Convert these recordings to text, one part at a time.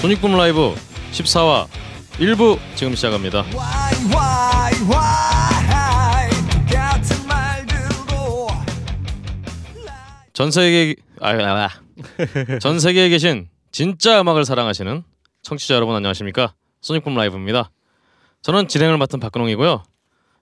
손익붐 라이브 14화 1부 지금 시작합니다. 전 세계 아, 아, 아. 전 세계에 계신 진짜 음악을 사랑하시는 청취자 여러분 안녕하십니까? 소닉붐 라이브입니다. 저는 진행을 맡은 박근홍이고요.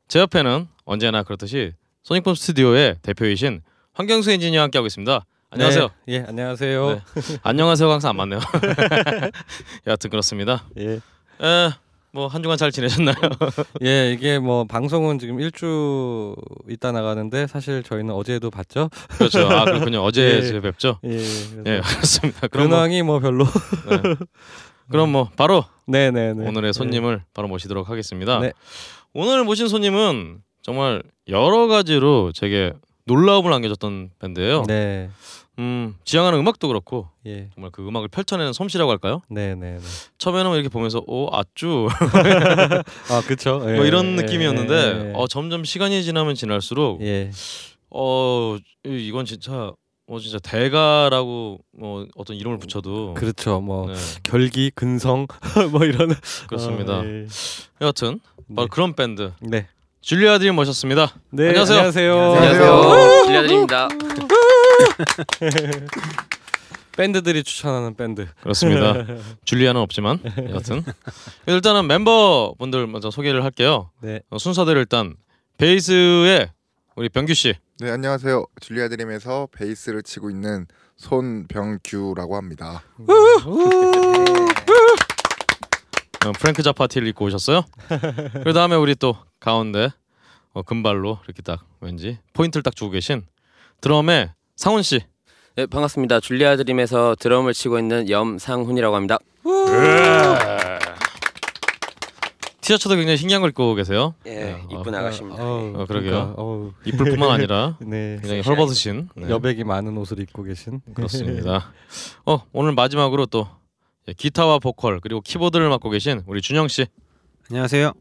제 옆에는 언제나 그렇듯이 소닉붐 스튜디오의 대표이신 황경수 엔지니어와 함께하고 있습니다. 안녕하세요. 네, 예, 안녕하세요. 네. 안녕하세요 항상 안 맞네요. 여하튼 그렇습니다. 예. 에, 뭐 한 주간 잘 지내셨나요? 예, 이게 뭐 방송은 지금 일주 있다 나가는데 사실 저희는 어제도 봤죠. 그렇죠. 아 그렇군요. 어제 예. 뵙죠. 예. 예, 그렇습니다. 그럼 뭐, 근황이 뭐 별로. 네. 그럼 뭐 바로 네, 네, 네. 오늘의 손님을 바로 모시도록 하겠습니다. 네. 오늘 모신 손님은 정말 여러 가지로 제게 놀라움을 안겨줬던 밴드예요. 네. 음, 지향하는 음악도 그렇고 예. 정말 그 음악을 펼쳐내는 솜씨라고 할까요? 네, 네, 네. 처음에는 이렇게 보면서 오 아쭈 아, 그렇죠. 예, 뭐 이런 예, 느낌이었는데 예, 어 점점 시간이 지나면 지날수록 예. 어 이- 이건 진짜 뭐 진짜 대가라고 뭐 어떤 이름을 붙여도 그렇죠. 뭐 네, 결기, 근성 뭐 이런 그렇습니다. 어, 예. 여하튼 바로 네. 그런 밴드 네. 줄리아드림 모셨습니다. 네, 안녕하세요. 안녕하세요. 안녕하세요. 빌려드립니다. 밴드들이 추천하는 밴드. 그렇습니다. 줄리아는 없지만 여하튼 일단은 멤버분들 먼저 소개를 할게요. 네. 어, 순서대로 일단 베이스의 우리 병규 씨, 네 안녕하세요 줄리아 드림에서 베이스를 치고 있는 손병규라고 합니다. 어, 프랭크 자파티를 입고 오셨어요. 그 다음에 우리 또 가운데 어, 금발로 이렇게 딱 왠지 포인트를 딱 주고 계신 드럼의 상훈 씨. 네, 반갑습니다. 줄리아 드림에서 드럼을 치고 있는 염상훈이라고 합니다. 티셔츠도 굉장히 신기한 걸 입고 계세요. 예, 네, 이쁜 아, 아가씨입니다. 어우, 어, 그러게요. 그러니까, 어우, 이쁠 뿐만 아니라 네. 굉장히 헐벗으신 네, 여백이 많은 옷을 입고 계신 그렇습니다. 어 오늘 마지막으로 또 예, 기타와 보컬 그리고 키보드를 맡고 계신 우리 준영 씨. 안녕하세요.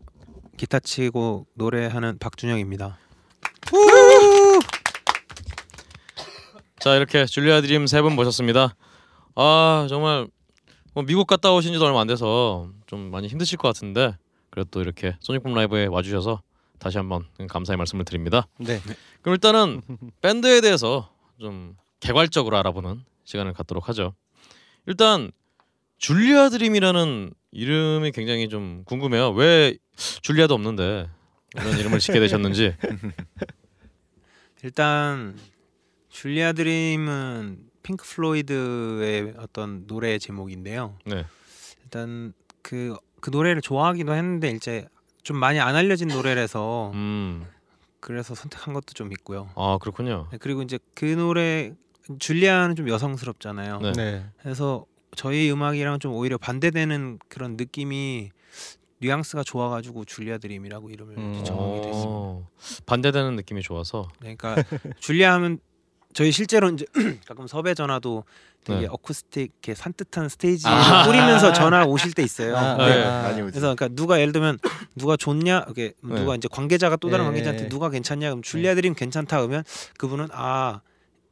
기타 치고 노래하는 박준영입니다. 자 이렇게 줄리아 드림 세 분 모셨습니다. 아 정말 뭐 미국 갔다 오신 지도 얼마 안 돼서 좀 많이 힘드실 것 같은데 그래도 또 이렇게 소닉붐 라이브에 와주셔서 다시 한번 감사의 말씀을 드립니다. 네. 그럼 일단은 밴드에 대해서 좀 개괄적으로 알아보는 시간을 갖도록 하죠. 일단 줄리아 드림이라는 이름이 굉장히 좀 궁금해요. 왜 줄리아도 없는데 이런 이름을 짓게 되셨는지. 일단 줄리아 드림은 핑크 플로이드의 어떤 노래 제목인데요. 네. 일단 그, 그 노래를 좋아하기도 했는데 이제 좀 많이 안 알려진 노래라서 음. 그래서 선택한 것도 좀 있고요. 아 그렇군요. 네, 그리고 이제 그 노래 줄리아는 좀 여성스럽잖아요. 네. 네. 그래서 저희 음악이랑 좀 오히려 반대되는 그런 느낌이 뉘앙스가 좋아가지고 줄리아 드림이라고 이름을 음. 정하게 됐습니다. 어, 반대되는 느낌이 좋아서. 네, 그러니까 줄리아 하면 저희 실제로 이제 가끔 섭외 전화도 되게 네. 어쿠스틱 이렇게 산뜻한 스테이지 아. 뿌리면서 전화 오실 때 있어요. 아, 네. 네, 많이 오죠. 그래서 그러니까 누가 예를 들면 누가 좋냐 이게 네. 누가 이제 관계자가 또 다른 예, 관계자한테 예. 누가 괜찮냐 그럼 줄리아 드림 괜찮다 그러면 그분은 아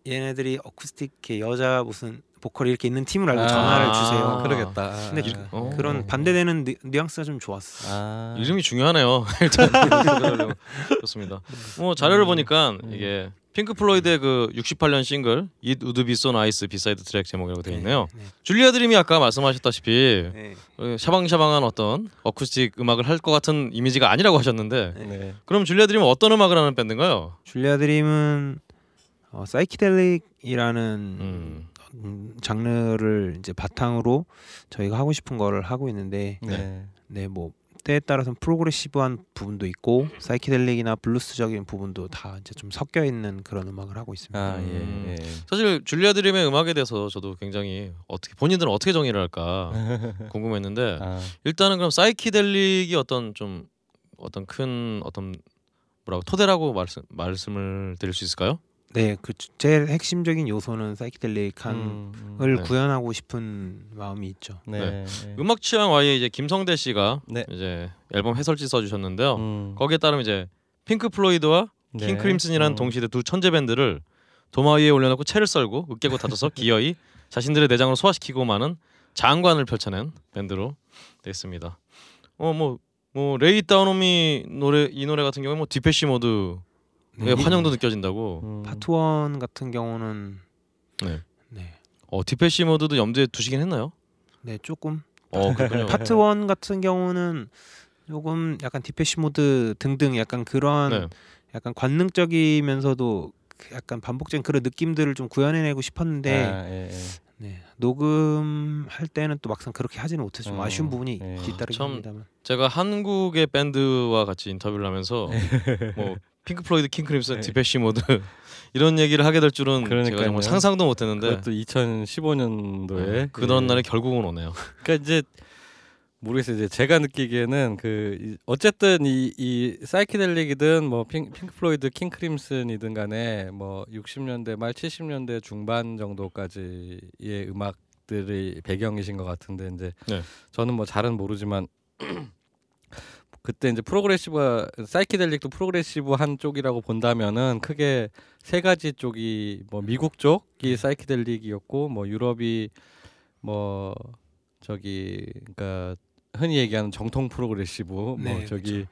얘네들이 어쿠스틱 이렇게 여자 무슨 보컬이 이렇게 있는 팀을 알고 아, 전화를 주세요. 그러겠다. 근데 아, 어. 그런 반대되는 뉘- 뉘앙스가 좀 좋았어. 요 아. 이름이 중요하네요. 일단 좋습니다. 뭐 자료를 보니까 이게 핑크 플로이드의 그 68년 싱글 It Would Be So Nice B-side 트랙 제목이라고 되어 있네요. 네, 줄리아 드림이 아까 말씀하셨다시피 네. 어, 샤방샤방한 어떤 어쿠스틱 음악을 할 것 같은 이미지가 아니라고 하셨는데 네. 그럼 줄리아 드림은 어떤 음악을 하는 밴드인가요? 줄리아 드림은 어, 사이키델릭이라는 음. 음, 장르를 이제 바탕으로 저희가 하고 싶은 거를 하고 있는데 네. 네뭐 때에 따라서는 프로그레시브한 부분도 있고 사이키델릭이나 블루스적인 부분도 다 이제 좀 섞여 있는 그런 음악을 하고 있습니다. 아, 음. 예. 예. 사실 줄리아 드림의 음악에 대해서 저도 굉장히 어떻게 본인들은 어떻게 정의를 할까 궁금했는데 아, 일단은 그럼 사이키델릭이 어떤 좀 어떤 큰 어떤 뭐라고 토대라고 말씀 말씀을 드릴 수 있을까요? 네, 그 제일 핵심적인 요소는 사이키델릭한을 음, 음. 네. 구현하고 싶은 마음이 있죠. 네. 네. 네. 음악 취향 Y의 이제 김성대 씨가 네. 이제 앨범 해설지 써주셨는데요. 음. 거기에 따르면 이제 핑크 플로이드와 네. 킹 크림슨이라는 음. 동시대 두 천재 밴드를 도마 위에 올려놓고 채를 썰고 으깨고 다져서 기어이 자신들의 내장으로 소화시키고 마는 장관을 펼쳐낸 밴드로 되어 있습니다. 어뭐 뭐 레이 다운홈이 노래 이 노래 같은 경우에 뭐 디페시 모드의 네. 환영도 느껴진다고. 음. 파트 one 같은 경우는 네. 네, 어 디페시 모드도 염두에 두시긴 했나요? 네 조금 어 그렇군요. 파트 one 같은 경우는 조금 약간 디페시 모드 등등 약간 그런 네. 약간 관능적이면서도 그 약간 반복적인 그런 느낌들을 좀 구현해내고 싶었는데 아, 예, 예. 네, 녹음할 때는 또 막상 그렇게 하지는 못해서 좀 음, 아쉬운 부분이 네. 뒤따르긴 참 합니다만 제가 한국의 밴드와 같이 인터뷰를 하면서 뭐 핑크 플로이드, 킹 크림슨, 네. 디페시 모드 이런 얘기를 하게 될 줄은 제가 그러니까요. 정말 상상도 못했는데 그것도 2015년도에 네, 그런 날이 결국은 오네요. 그러니까 이제 모르겠어요. 이제 제가 느끼기에는 그 이- 어쨌든 이, 이 사이키델릭이든 뭐 핑, 핑크 플로이드, 킹 크림슨이든 간에 뭐 60년대 말 70년대 중반 정도까지의 음악들이 배경이신 것 같은데 이제 네. 저는 뭐 잘은 모르지만 그때 이제 progressive가 사이키델릭도 progressive 한 쪽이라고 본다면은 크게 세 가지 쪽이 뭐 미국 쪽이 사이키델릭이었고 뭐 유럽이 뭐 저기 그러니까 흔히 얘기하는 정통 progressive 뭐 네, 저기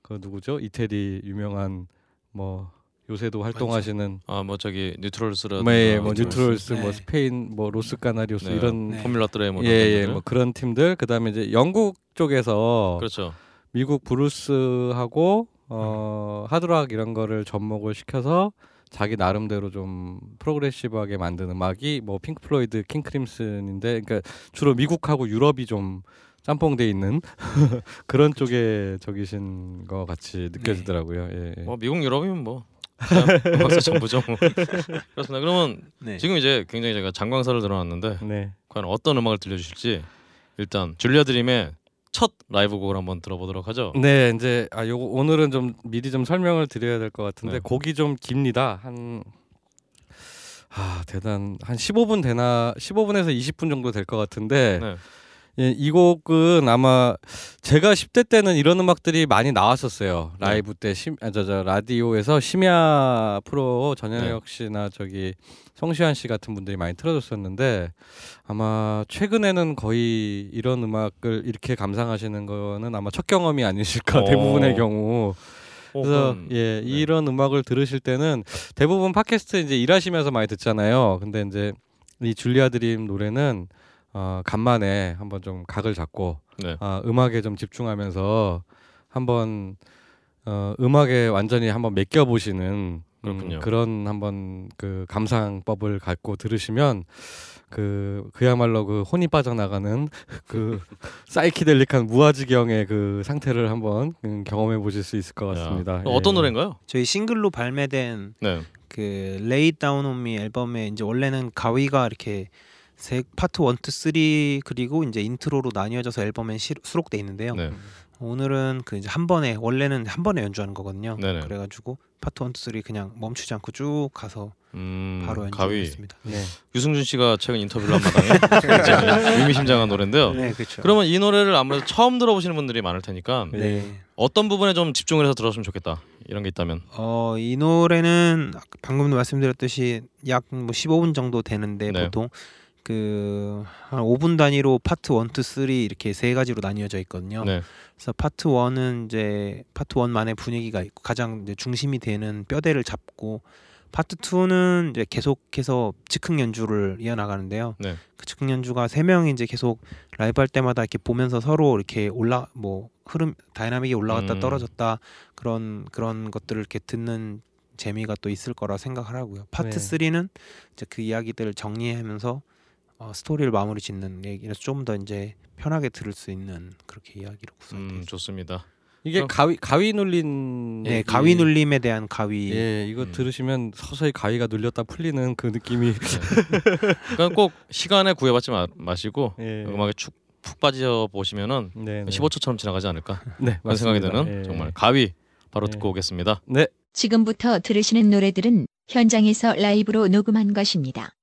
그 누구죠 이태리 유명한 뭐 요새도 활동하시는 아 뭐 저기 뉴 트롤스라든가 뭐, 예, 뭐 뉴 트롤스, 뉴 트롤스 뭐 네. 스페인 뭐 로스 카나리오스 네. 이런 네. 포뮬라 뜨레 뭐 예예. 뭐 그런 팀들 그다음에 이제 영국 쪽에서 그렇죠. 미국 브루스하고 어 하드락 이런 거를 접목을 시켜서 자기 나름대로 좀 progressive하게 만든 음악이 뭐 핑크 플로이드, 킹 크림슨인데 그러니까 주로 미국하고 유럽이 좀 짬뽕돼 있는 그런 쪽에 적이신 것 같이 느껴지더라고요. 예. 예. 뭐 미국 유럽이면 뭐 음악사 전부죠. 뭐. 그렇습니다. 그러면 네. 지금 이제 굉장히 제가 장광사를 들어놨는데 네. 과연 어떤 음악을 들려주실지 일단 줄리아 드림의 첫 라이브 곡을 한번 들어보도록 하죠. 네, 이제 아 요거 오늘은 좀 미리 좀 설명을 드려야 될 것 같은데 네. 곡이 좀 깁니다. 한 아, 대단 한 15분 되나 15분에서 20분 정도 될 것 같은데 네. 예, 이 곡은 아마 제가 10대 때는 이런 음악들이 많이 나왔었어요. 네. 라이브 때 심, 아, 저, 저 라디오에서 심야 프로 네. 전현혁 씨나 저기 성시환 씨 같은 분들이 많이 틀어줬었는데 아마 최근에는 거의 이런 음악을 이렇게 감상하시는 거는 아마 첫 경험이 아니실까 어. 대부분의 경우. 어, 그래서 예 네. 이런 음악을 들으실 때는 대부분 팟캐스트 이제 일하시면서 많이 듣잖아요. 근데 이제 이 줄리아 드림 노래는 어, 간만에 한번 좀 각을 잡고 네. 아, 음악에 좀 집중하면서 한번 어, 음악에 완전히 한번 맡겨 보시는 그렇군요. 그런 한번 그 감상법을 갖고 들으시면 그 그야말로 그 혼이 빠져나가는 그 사이키델릭한 무아지경의 그 상태를 한번 음, 경험해 보실 수 있을 것 같습니다. 야, 어떤 예. 노래인가요? 저희 싱글로 발매된 네. 그 레이 다운 온미 앨범에 이제 원래는 가위가 이렇게 세 파트 1, 2, 3 그리고 이제 intro로 나뉘어져서 앨범에 시, 수록돼 있는데요. 네. 오늘은 그 이제 한 번에 원래는 한 번에 연주하는 거거든요. 네네. 그래가지고 파트 1, 2, 3 그냥 멈추지 않고 쭉 가서 음, 바로 가위. 연주했습니다. 네. 유승준 씨가 최근 인터뷰를 한 마당에 이제 의미심장한 노래인데요. 네, 그렇죠. 그러면 이 노래를 아무래도 처음 들어보시는 분들이 많을 테니까 네. 어떤 부분에 좀 집중을 해서 들었으면 좋겠다 이런 게 있다면 어, 이 노래는 방금도 말씀드렸듯이 약 뭐 15분 정도 되는데 네. 보통 그 한 5분 단위로 파트 1, 2, 3 이렇게 세 가지로 나뉘어져 있거든요. 네. 그래서 파트 1은 이제 파트 1만의 분위기가 있고 가장 이제 중심이 되는 뼈대를 잡고 파트 2는 이제 계속해서 즉흥 연주를 이어나가는데요. 네. 그 즉흥 연주가 세 명이 이제 계속 라이브 할 때마다 이렇게 보면서 서로 이렇게 올라 뭐 흐름 dynamic이 올라갔다 음. 떨어졌다 그런 그런 것들을 이렇게 듣는 재미가 또 있을 거라 생각을 하고요. 파트 네. 3는 이제 그 이야기들을 정리하면서 어, 스토리를 마무리 짓는 얘기라서 좀 더 이제 편하게 들을 수 있는 그렇게 이야기로 구성되어 음. 좋습니다. 이게 그럼- 가위 가위 눌린 네. 가위 눌림에 대한 가위. 예, 이거 음. 들으시면 서서히 가위가 눌렸다 풀리는 그 느낌이 그러니까 꼭 시간에 구애받지 마, 마시고 예. 음악에 축, 푹 빠져 보시면은 네, 네. 15초처럼 지나가지 않을까 네, 그런 생각이. 드는 예. 정말 가위 바로 예. 듣고 오겠습니다. 지금부터 들으시는 노래들은 현장에서 라이브로 녹음한 것입니다.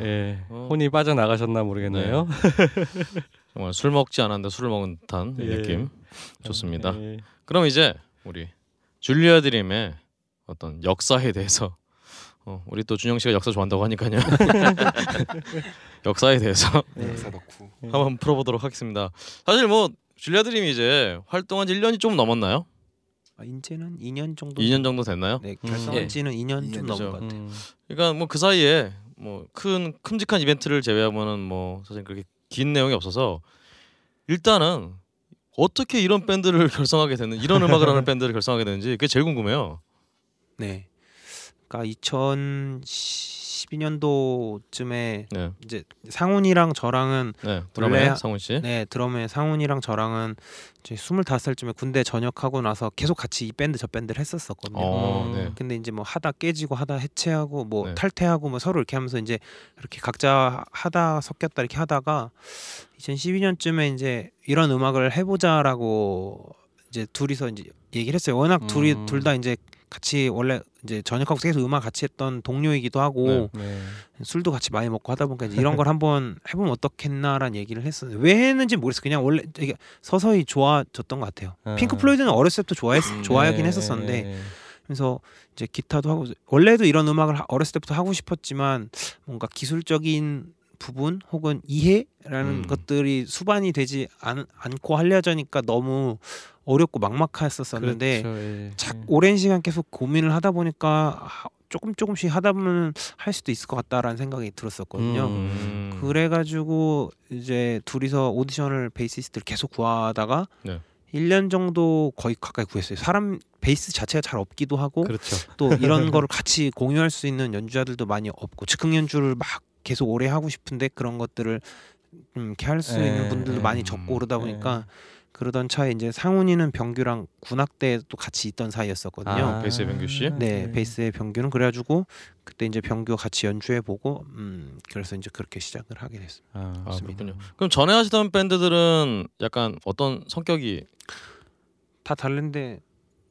예. 어. 혼이 빠져나가셨나 모르겠네요. 정말 술 먹지 않았는데 술을 먹은 듯한 이 예. 느낌 좋습니다. 예. 그럼 이제 우리 줄리아 드림의 어떤 역사에 대해서 어, 우리 또 준영 씨가 역사 좋아한다고 하니까요. 역사에 대해서 역사 덕후. 한번 풀어보도록 하겠습니다. 사실 뭐 줄리아 드림이 이제 활동한 지 1년이 좀 넘었나요? 아, 이제는 2년 정도 2년 정도 됐나요? 네, 음. 결성한 예. 지는 2년 좀 넘은. 것 같아요. 음. 그러니까 뭐 그 사이에 뭐 큰 큼직한 이벤트를 제외하면은 뭐 사실 그렇게 긴 내용이 없어서 일단은 어떻게 이런 밴드를 결성하게 됐는 이런 음악을 하는 밴드를 결성하게 되는지 그게 제일 궁금해요. 네. 그러니까 2012년도쯤에 네, 이제 상훈이랑 저랑은 네 드럼의 상훈 씨. 네 드럼의 상훈이랑 저랑은 이제 25살쯤에 군대 전역하고 나서 계속 같이 이 밴드 저 밴드를 했었었거든요. 어, 음. 네. 근데 이제 뭐 하다 깨지고 하다 해체하고 뭐 네. 탈퇴하고 뭐 서로 이렇게 하면서 이제 이렇게 각자 하다 섞였다 이렇게 하다가 2012년쯤에 이제 이런 음악을 해 보자라고 이제 둘이서 이제 얘기를 했어요. 워낙 둘이 음. 둘다 이제 같이 원래 이제 전역하고 계속 음악 같이 했던 동료이기도 하고 네. 네. 술도 같이 많이 먹고 하다 보니까 이제 이런 걸 한번 해보면 어떻겠나라는 얘기를 했어요. 왜 했는지 모르겠어. 그냥 원래 되게 서서히 좋아졌던 것 같아요. 아. 핑크 플로이드는 어렸을 때부터 좋아했 음, 좋아하긴 네, 했었었는데 네, 네. 그래서 이제 기타도 하고 원래도 이런 음악을 하- 어렸을 때부터 하고 싶었지만 뭔가 기술적인 부분 혹은 이해라는 음. 것들이 수반이 되지 않, 않고 하려자니까 너무 어렵고 막막했었었는데 그렇죠, 예. 자, 예. 오랜 시간 계속 고민을 하다 보니까 아, 조금 조금씩 하다 보면 할 수도 있을 것 같다라는 생각이 들었었거든요. 음. 그래가지고 이제 둘이서 오디션을 베이시스트를 계속 구하다가 네. 1년 정도 거의 가까이 구했어요. 사람 베이스 자체가 잘 없기도 하고 그렇죠. 또 이런 거를 같이 공유할 수 있는 연주자들도 많이 없고 즉흥 연주를 막 계속 오래 하고 싶은데 그런 것들을 좀 이렇게 할수 예, 있는 분들도 예. 많이 적고 그러다 예. 보니까 그러던 차에 이제 상훈이는 병규랑 군악대 또 같이 있던 사이였었거든요. 아, 베이스의 병규 씨? 네, 베이스의 병규는 그래가지고 그때 이제 병규 같이 연주해 보고 음 그래서 이제 그렇게 시작을 하게 됐습니다. 아, 아. 그렇군요. 그럼 전에 하시던 밴드들은 약간 어떤 성격이 다 다른데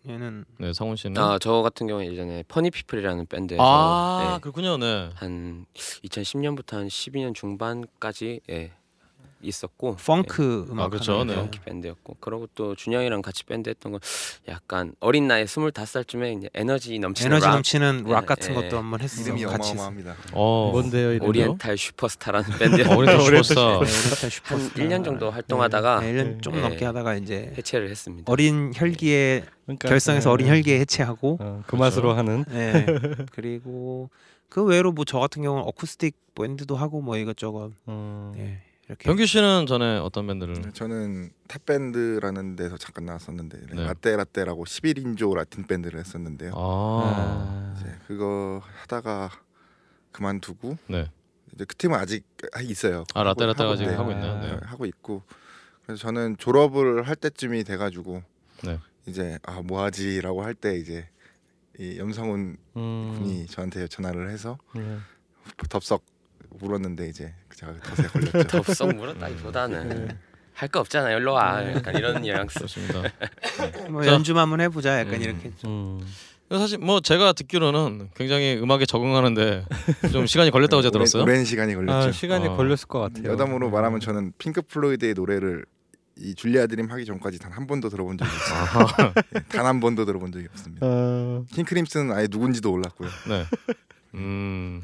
얘는 네, 상훈 씨는 아 저 같은 경우에 예전에 퍼니피플이라는 밴드에서 아, 네, 그렇군요. 네. 한 2010년부터 한 12년 중반까지 예, 있었고 펑크 음악 아, 하는 네. 거. funky 밴드였고 그러고 또 준영이랑 같이 밴드 했던 건 약간 어린 나이 25살쯤에 이제 에너지 넘치는 에너지 락, 넘치는 락 예, 같은 예. 것도 한번 했었어요. 이름이 같이 했어요. 어마어마합니다. 어. 뭔데요? 이름이? 오리엔탈 슈퍼스타라는 밴드 어, 오리엔탈 슈퍼스타. 네, 오리엔탈 한 슈퍼스타. 1년 정도 활동하다가 네, 1년 좀 예. 넘게 하다가 이제 해체를 했습니다. 어린 혈기에 그러니까, 결성해서 예. 어린 혈기에 해체하고 어, 그 맛으로 하는 네. 그리고 그 외로 뭐 저 같은 경우는 어쿠스틱 밴드도 하고 뭐 이것저것 음. 네, 이렇게 병규 씨는 전에 어떤 밴드를 네, 저는 탑 밴드라는 데서 잠깐 나왔었는데 네. 라떼 라떼라고 11인조 라틴 밴드를 했었는데요. 아. 이제 그거 하다가 그만두고 네. 이제 그 팀은 아직 있어요. 아, 라떼 라떼가 하고 지금. 하고 있네요. 네. 네, 하고 있고 그래서 저는 졸업을 할 때쯤이 돼가지고 네. 이제 아 뭐하지라고 할 때 이제 이 염성훈 음. 군이 저한테 전화를 해서 네. 덥석 물었는데 이제 제가 덫에 걸렸죠. 덥석 물었다기보다는 할거 없잖아요. 일로 와. 약간 이런 뉘앙스. 그렇습니다. 뭐 자. 연주만 한번 해보자 약간 음. 이렇게 음. 사실 뭐 제가 듣기로는 굉장히 음악에 적응하는데 좀 시간이 걸렸다고 제가 들었어요. 오랜, 오랜 시간이 걸렸죠. 아, 시간이 아. 걸렸을 것 같아요. 여담으로 말하면 저는 핑크 플로이드의 노래를 이 줄리아 드림 하기 전까지 단 한 번도 들어본 적이 없어요. 아하. 단한 번도 들어본 적이 없습니다. 아, 킹 크림슨은 아예 누군지도 몰랐고요. 네. 음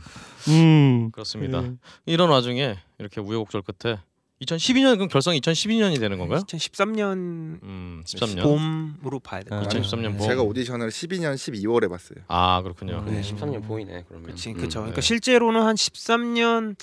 음. 그렇습니다. 예. 이런 와중에 이렇게 우여곡절 끝에 2012년 그럼 결성이 2012년이 되는 건가요? 2013년 음 13년. 봄으로 봐야 아, 같아요. 2013년 봄. 제가 오디션을 12년 12월에 봤어요. 아 그렇군요. 네. 13년 보이네 그러면. 그렇지, 음. 그렇죠. 그러니까 네. 실제로는 한 13년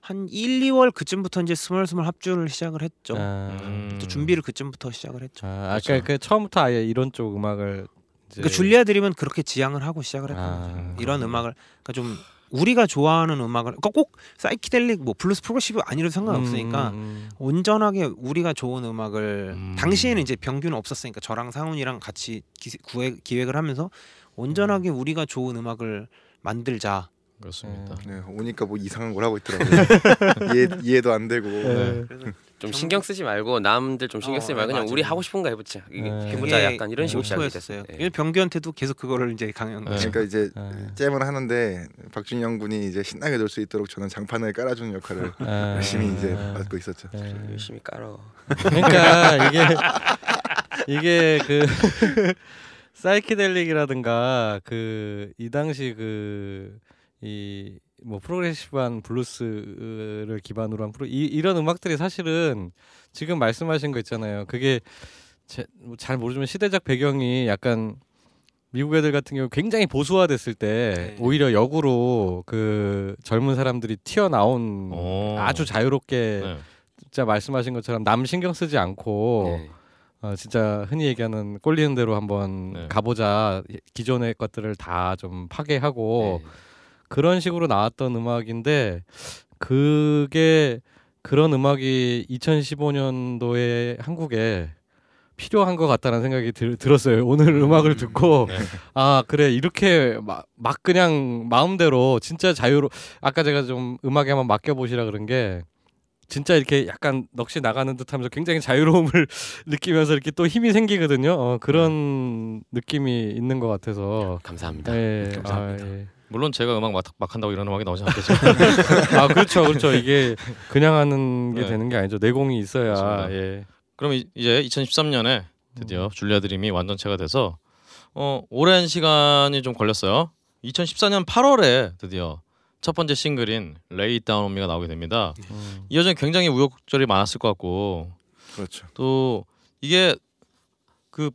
한 1, 2월 그쯤부터 이제 스멀스멀 합주를 시작을 했죠. 아, 음. 또 준비를 그쯤부터 시작을 했죠. 아, 그렇죠. 아까 그 처음부터 아예 이런 쪽 음악을 이제 그러니까 줄리아 드림은 그렇게 지향을 하고 시작을 했던 아, 거죠. 이런. 음악을 그러니까 좀 우리가 좋아하는 음악을 그러니까 꼭 사이키델릭 뭐 블루스 progressive 아니라도 상관없으니까 음, 음, 온전하게 우리가 좋은 음악을 음. 당시에는 이제 병규는 없었으니까 저랑 상훈이랑 같이 기, 구획, 기획을 하면서 온전하게 우리가 좋은 음악을 만들자. 그렇습니다. 네, 오니까 뭐 이상한 걸 하고 있더라고요. 이해, 이해도 안 되고. 네. 좀 신경 쓰지 말고 남들 좀 신경 어, 쓰지 말고 그냥 맞아요. 우리 하고 싶은 거 해보자. 이게 네. 해보자 약간 이런 식으로 시작이. 됐어요. 예. 병규한테도 계속 그거를 이제 강연. 네. 그러니까 이제 아. 잼을 하는데 박준영 군이 이제 신나게 놀 수 있도록 저는 장판을 깔아주는 역할을 아, 열심히 이제 아, 맡고 있었죠. 네. 열심히 깔어. 그러니까 이게 이게 그 사이키델릭이라든가 그 이 당시 그 이 뭐 progressive한 블루스를 기반으로 한 프로 이, 이런 음악들이 사실은 지금 말씀하신 거 있잖아요. 그게 제, 뭐 잘 모르지만 시대적 배경이 약간 미국 애들 같은 경우 굉장히 보수화됐을 때 네. 오히려 역으로 그 젊은 사람들이 튀어나온 오. 아주 자유롭게 네. 진짜 말씀하신 것처럼 남 신경 쓰지 않고 네. 어, 진짜 흔히 얘기하는 꼴리는 대로 한번 네. 가보자 기존의 것들을 다 좀 파괴하고 네. 그런 식으로 나왔던 음악인데 그게 그런 음악이 2015년도에 한국에 필요한 것 같다는 생각이 들, 들었어요. 오늘 음악을 듣고 네. 아 그래 이렇게 막, 막 그냥 마음대로 진짜 자유로 아까 제가 좀 음악에 한번 맡겨 보시라 그런 게 진짜 이렇게 약간 넋이 나가는 듯하면서 굉장히 자유로움을 느끼면서 이렇게 또 힘이 생기거든요. 어, 그런 느낌이 있는 것 같아서. 감사합니다. 예, 감사합니다. 아, 예. 물론 제가 음악 막, 막 한다고 이런 음악이 나오지 않겠지만 아 그렇죠, 그렇죠. 이게 그냥 하는 게 네. 되는 게 아니죠. 내공이 있어야. 맞습니다. 예. 그럼 이- 이제 2013년에 음. 드디어 줄리아 드림이 완전체가 돼서 어 오랜 시간이 좀 걸렸어요. 2014년 8월에 드디어 첫 번째 싱글인 Lay Down On Me가 나오게 됩니다. 음. 이 여전 굉장히 우여곡절이 많았을 것 같고 그렇죠. 또 이게 그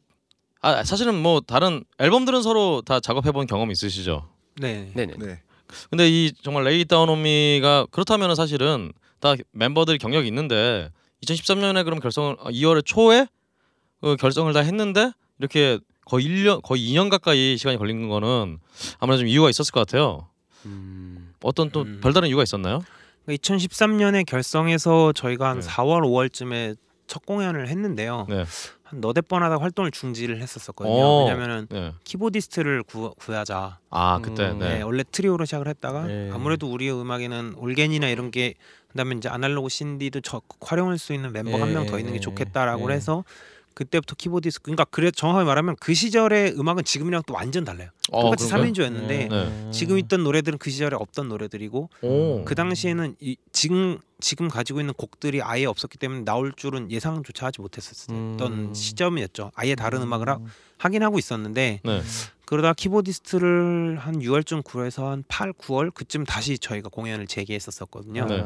아, 사실은 뭐 다른 앨범들은 서로 다 작업해 본 경험 있으시죠? 네. 네네. 네. 근데 이 정말 Lay Down On Me가 그렇다면은 사실은 다 멤버들이 경력이 있는데 2013년에 그럼 결성을 2월 초에 그 결성을 다 했는데 이렇게 거의 1년 거의 2년 가까이 시간이 걸린 거는 아무래도 좀 이유가 있었을 것 같아요. 음, 어떤 또 음. 별다른 이유가 있었나요? 2013년에 결성해서 저희가 한 네. 4월 5월쯤에 첫 공연을 했는데요. 네. 한 너댓 번 하다 활동을 중지를 했었었거든요. 오. 왜냐면은 네. 키보디스트를 구, 구하자. 아 그때 음, 네. 네. 원래 트리오로 시작을 했다가 네. 아무래도 우리의 음악에는 올겐이나 이런 게 그다음에 이제 아날로그 신디도 적 활용할 수 있는 멤버 한 명 더 있는 게 예, 좋겠다라고 예. 해서 그때부터 키보디스트 그러니까 그래 정확하게 말하면 그 시절의 음악은 지금이랑 또 완전 달라요. 어, 똑같이 그런가요? 3인조였는데 네. 지금 있던 노래들은 그 시절에 없던 노래들이고 오. 그 당시에는 이, 지금 지금 가지고 있는 곡들이 아예 없었기 때문에 나올 줄은 예상조차 하지 못했었던 음. 시점이었죠. 아예 다른 음 악을 하, 하긴 하고 있었는데 네. 그러다 키보디스트를 한 6월쯤 구해서 한 8, 9월 그쯤 다시 저희가 공연을 재개했었었거든요. 네.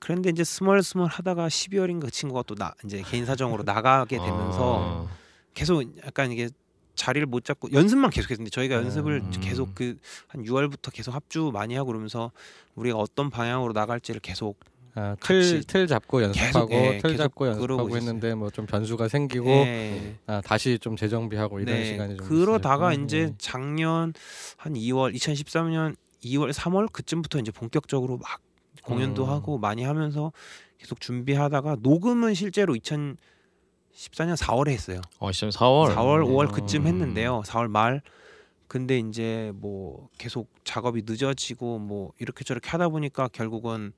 그런데 이제 스멀스멀 하다가 12월인가 그 친구가 또 나 이제 개인 사정으로 나가게 되면서 아. 계속 약간 이게 자리를 못 잡고 연습만 계속했는데 저희가 연습을 음. 계속 그 한 6월부터 계속 합주 많이 하고 그러면서 우리가 어떤 방향으로 나갈지를 계속 아, 틀, 틀 잡고 연습하고 계속, 예, 틀 잡고 연습하고. 했는데 뭐 좀 변수가 생기고 예. 아, 다시 좀 재정비하고 이런 네, 시간이 좀 그러다가 있으니까. 이제 예. 작년 한 2월 2013년 2월 3월 그쯤부터 이제 본격적으로 막 공연도 음. 하고 많이 하면서 계속 준비하다가 녹음은 실제로 2014년 4월에 했어요. 어, 지금 4월. 4월, 5월 음. 그쯤 했는데요. 4월 말. 근데 이제 뭐 계속 작업이 늦어지고 뭐 이렇게 저렇게 하다 보니까 결국은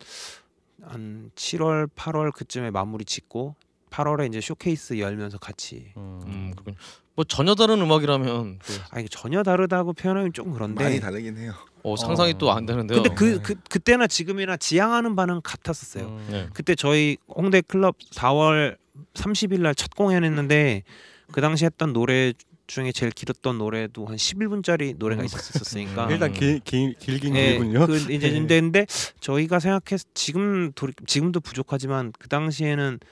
한 7월, 8월 그쯤에 마무리 짓고 8월에 이제 쇼케이스 열면서 같이 음. 음, 그렇군요. 뭐 전혀 다른 음악이라면 또, 아 이게 전혀 다르다고 표현하면 좀 그런데 많이 다르긴 해요. 어, 상상이 어. 또안 되는데요. 근데 그, 네. 그 그때나 지금이나 지향하는 바는 같았었어요. 음. 네. 그때 저희 홍대 클럽 4월 30일 날 첫 공연했는데 그 당시 했던 노래 중에 제일 길었던 노래도 한 11분짜리 노래가 음. 있었으니까 일단 길, 길, 길긴 예, 길군요. 그 이제 네. 근데, 근데 저희가 생각했 지금 돌이, 지금도 부족하지만 그 당시에는 여-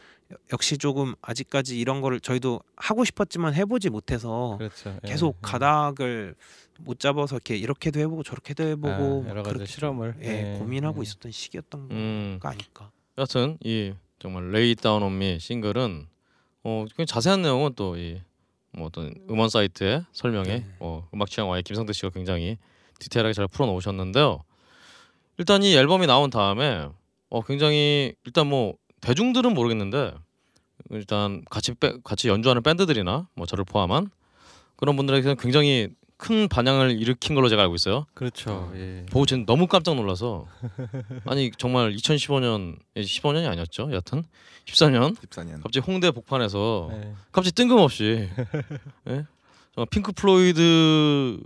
역시 조금 아직까지 이런 거를 저희도 하고 싶었지만 해보지 못해서 그렇죠. 예. 계속 예. 가닥을 못 잡아서 이렇게 이렇게도 해보고 저렇게도 해보고 아, 여러 가지 실험을 예, 예, 고민하고 예. 있었던 시기였던 음. 거 아닐까. 여하튼 이 정말 레이 다운 온미 싱글은 어 자세한 내용은 또 이 뭐 어떤 음원 사이트의 설명에 네. 어, 음악 취향와의 김성대 씨가 굉장히 디테일하게 잘 풀어 놓으셨는데요. 일단 이 앨범이 나온 다음에 어 굉장히 일단 뭐 대중들은 모르겠는데 일단 같이 빼, 같이 연주하는 밴드들이나 뭐 저를 포함한 그런 분들에게는 굉장히 큰 반향을 일으킨 걸로 제가 알고 있어요. 그렇죠. 예. 보고 저는 너무 깜짝 놀라서 아니 정말 2015년 15년이 아니었죠. 여하튼 14년 14년. 갑자기 홍대 복판에서 예. 갑자기 뜬금없이 예? 정말 핑크 플로이드를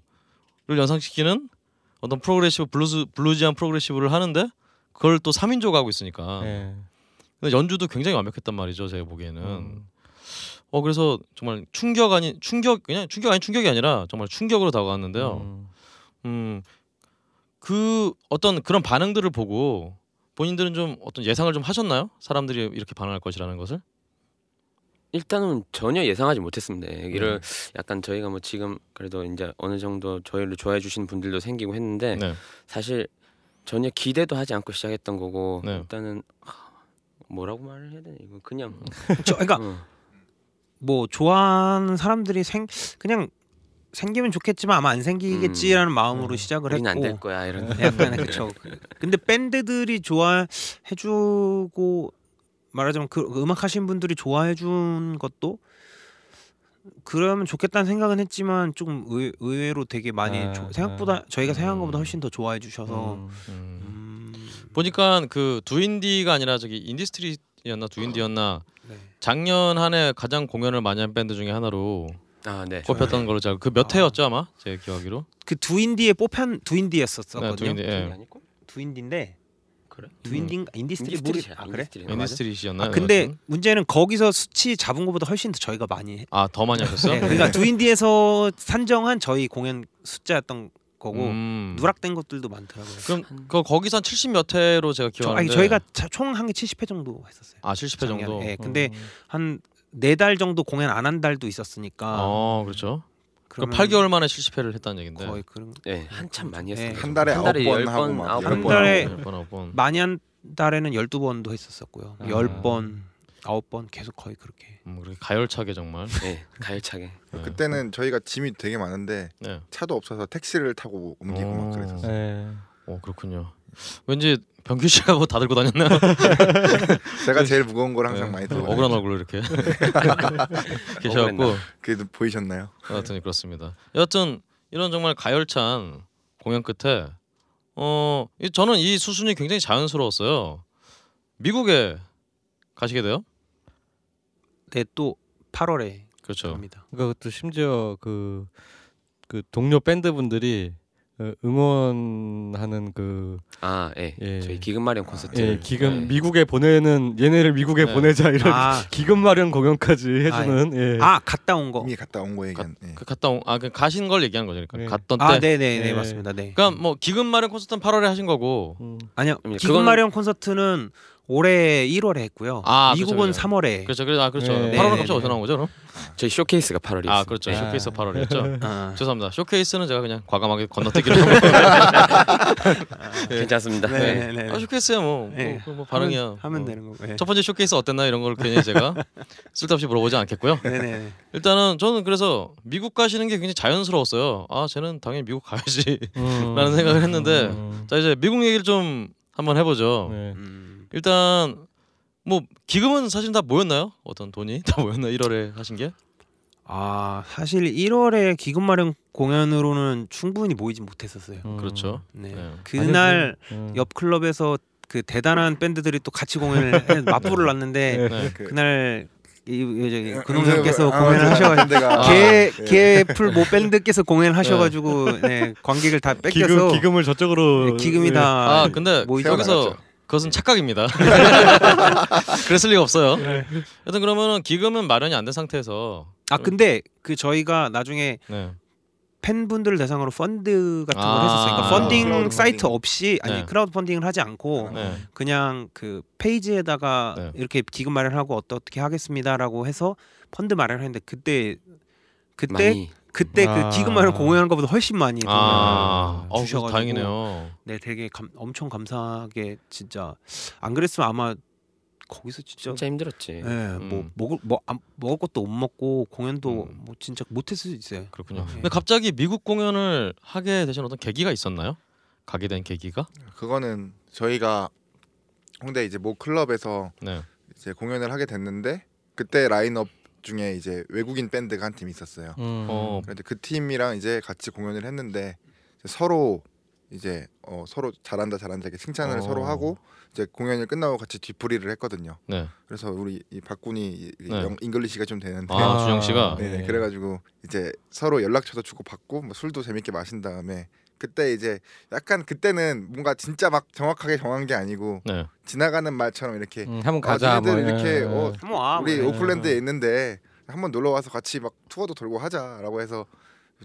연상시키는 어떤 progressive 블루즈 bluesy한 progressive를 하는데 그걸 또 3인조가 하고 있으니까 예. 근데 연주도 굉장히 완벽했단 말이죠 제가 보기에는 음. 어 그래서 정말 충격 아닌 충격 그냥 충격 아닌 충격이 아니라 정말 충격으로 다가왔는데요 음. 음그 어떤 그런 반응들을 보고 본인들은 좀 어떤 예상을 좀 하셨나요 사람들이 이렇게 반응할 것이라는 것을 일단은 전혀 예상하지 못했습니다. 여기를 음. 약간 저희가 뭐 지금 그래도 이제 어느 정도 저희를 좋아해 주시는 분들도 생기고 했는데 네. 사실 전혀 기대도 하지 않고 시작했던 거고 네. 일단은 하, 뭐라고 말을 해야 되나 이거 그냥 저 그러니까 어, 뭐 좋아하는 사람들이 생 그냥 생기면 좋겠지만 아마 안 생기겠지라는 마음으로 음. 시작을 했고 안될 거야 이런 약간 그렇죠. 근데 밴드들이 좋아해주고 말하자면 그 음악 하신 분들이 좋아해준 것도 그러면 좋겠다는 생각은 했지만 좀 의, 의외로 되게 많이 아, 조- 생각보다 아. 저희가 생각한 음. 것보다 훨씬 더 좋아해 주셔서 음. 보니까 그 두인디가 아니라 저기 인디스트리였나 두인디였나 네. 작년 한 해 가장 공연을 많이 한 밴드 중에 하나로 아 네. 꼽혔던 걸로 잘그몇 아. 회였죠 아마 제 기억으로 그 두인디에 뽑힌 네, 두인디였었거든요. 두인디 예. 아니고? 두인디인데 그래? 두인디 인디스트리 모르. 아 그래? 인디스트리. 인디스트리시였나 아, 근데 문제는 거기서 수치 잡은 것보다 훨씬 더 저희가 많이 했. 아더 많이 하셨어? 네, 그러니까 두인디에서 산정한 저희 공연 숫자였던 거고 음. 누락된 것들도 많더라고요. 그럼 그 거기서 한70몇 회로 제가 저, 기억하는데 아니 저희가 총 한 게 70회 정도 했었어요. 아 70회 정도. 작년에. 예, 근데 음. 한네 달 정도 공연 안 한 달도 있었으니까 어 그렇죠. 그 그러면 8개월 만에 70회를 했다는 얘긴데. 거의 그런 네, 한참 많이 했어요. 네. 한 달에 한 달에 번열 하고 번, 막 아홉 열한번 달에 하고. 번, 아홉 번. 많이 한 달에는 12번도 했었었고요. 아. 10번, 9번 계속 거의 그렇게. 음, 그렇게 가열차게 정말. 네, 가열차게. 네. 그때는 저희가 짐이 되게 많은데 네. 차도 없어서 택시를 타고 옮기고 오. 막 그랬었어요. 네. 어 그렇군요. 왠지 병규 씨가 뭐 다 들고 다녔나요? 제가 제일 무거운 걸 항상 네. 많이 들고 억울한. 얼굴로 이렇게 계셔갖고 그래도 보이셨나요? 여하튼 그렇습니다. 여하튼 이런 정말 가열찬 공연 끝에 어 이- 저는 이 수순이 굉장히 자연스러웠어요. 미국에 가시게 돼요? 네, 또 8월에 그렇죠. 갑니다. 그러니까 또 심지어 그, 그 동료 밴드 분들이 어, 응원하는 그 아, 예. 예. 저희 기금 마련 콘서트. 예, 기금 네. 미국에 보내는 얘네를 미국에 네. 보내자 이런 아, 기금 마련 공연까지 해주는 예. 아 갔다 온 거. 이미 갔다 온 거 얘기한. 예. 그 갔다 온아그 가신 걸 얘기하는 거죠. 그러니까 네. 갔던 때. 아, 네, 네, 네, 예. 맞습니다. 네. 그러니까 뭐 기금 마련 콘서트는 8월에 하신 거고. 음. 아니요, 음, 기금 마련 콘서트는 올해 1월에 했고요. 아, 미국은 그렇죠, 3월에. 그렇죠. 그래 아 그렇죠. 네. 8월은 네, 갑자기 네, 어디서 나온 거죠? 그럼? 저희 쇼케이스가 8월이었어요. 아 그렇죠. 네. 쇼케이스 8월이었죠. 아, 죄송합니다. 쇼케이스는 제가 그냥 과감하게 건너뛰기로 하고. 괜찮습니다. 네, 네. 네, 네. 아 쇼케이스야 뭐, 뭐, 네. 그거 뭐 반응이야. 하면, 하면 어. 되는 거고. 네. 첫 번째 쇼케이스 어땠나 이런 걸 괜히 제가 쓸데없이 물어보지 않겠고요. 네, 네. 일단은 저는 그래서 미국 가시는 게 굉장히 자연스러웠어요. 아 쟤는 당연히 미국 가야지. 음. 라는 생각을 했는데 음. 자 이제 미국 얘기를 좀 한번 해보죠. 네. 음, 일단 뭐 기금은 사실 다 모였나요? 어떤 돈이 다 모였나 1월에 하신 게? 아 사실 1월에 기금 마련 공연으로는 충분히 모이지 못했었어요. 음. 그렇죠. 네. 네. 그날 음. 옆 클럽에서 그 대단한 밴드들이 또 같이 공연을 해, 맞불을 놨는데 네. 그- 그날 이, 이 저기 아, 근홍님께서 아, 공연을 맞아요. 하셔가지고 데가 개 예. 개풀 모 밴드께서 공연을 하셔가지고 네, 관객을 다 뺏겨서 기금 기금을 저쪽으로 네, 기금이 예. 다아 근데 거기서 새어나갔죠. 그것은 착각입니다. 그랬을 리가 없어요. 여튼 그러면은 기금은 마련이 안 된 상태에서 아 근데 그 저희가 나중에 네. 팬분들 대상으로 펀드 같은 걸 아. 했었어요. 그러니까 펀딩 크라우드 사이트. 없이 아니 네. 크라우드 펀딩을 하지 않고 네. 그냥 그 페이지에다가 네. 이렇게 기금 마련하고 어떻게 하겠습니다라고 해서 펀드 마련했는데 그때 그때 많이 그때 아. 그 기금 마련 공연한 것보다 훨씬 많이 아, 어, 주셔가지고 다행이네요. 네 되게 감, 엄청 감사하게 진짜 안 그랬으면 아마 거기서 진짜 진짜 힘들었지. 예, 뭐 음. 먹을 뭐 안, 먹을 것도 못 먹고 공연도 음. 뭐 진짜 못했을 수 있어요. 그렇군요. 음. 근데 갑자기 미국 공연을 하게 되신 어떤 계기가 있었나요? 가게 된 계기가? 그거는 저희가 홍대 이제 모 클럽에서 네. 이제 공연을 하게 됐는데 그때 라인업 중에 이제 외국인 밴드가 한 팀 있었어요. 음. 어, 그런데 그 팀이랑 이제 같이 공연을 했는데 이제 서로 이제 어, 서로 잘한다 잘한다 이렇게 칭찬을 어. 서로 하고 이제 공연이 끝나고 같이 뒤풀이를 했거든요. 네. 그래서 우리 이 박군이 네. 영, English가 좀 되는데 아, 준영 씨가 네네 그래가지고 이제 서로 연락처도 주고 받고 뭐 술도 재밌게 마신 다음에 그때 이제 약간 그때는 뭔가 진짜 막 정확하게 정한 게 아니고 네. 지나가는 말처럼 이렇게 음, 한번 아, 가자 뭐 니네들 이렇게 예. 어, 한번 와. 우리 뭐. 오클랜드에 있는데 한번 놀러 와서 같이 막 투어도 돌고 하자라고 해서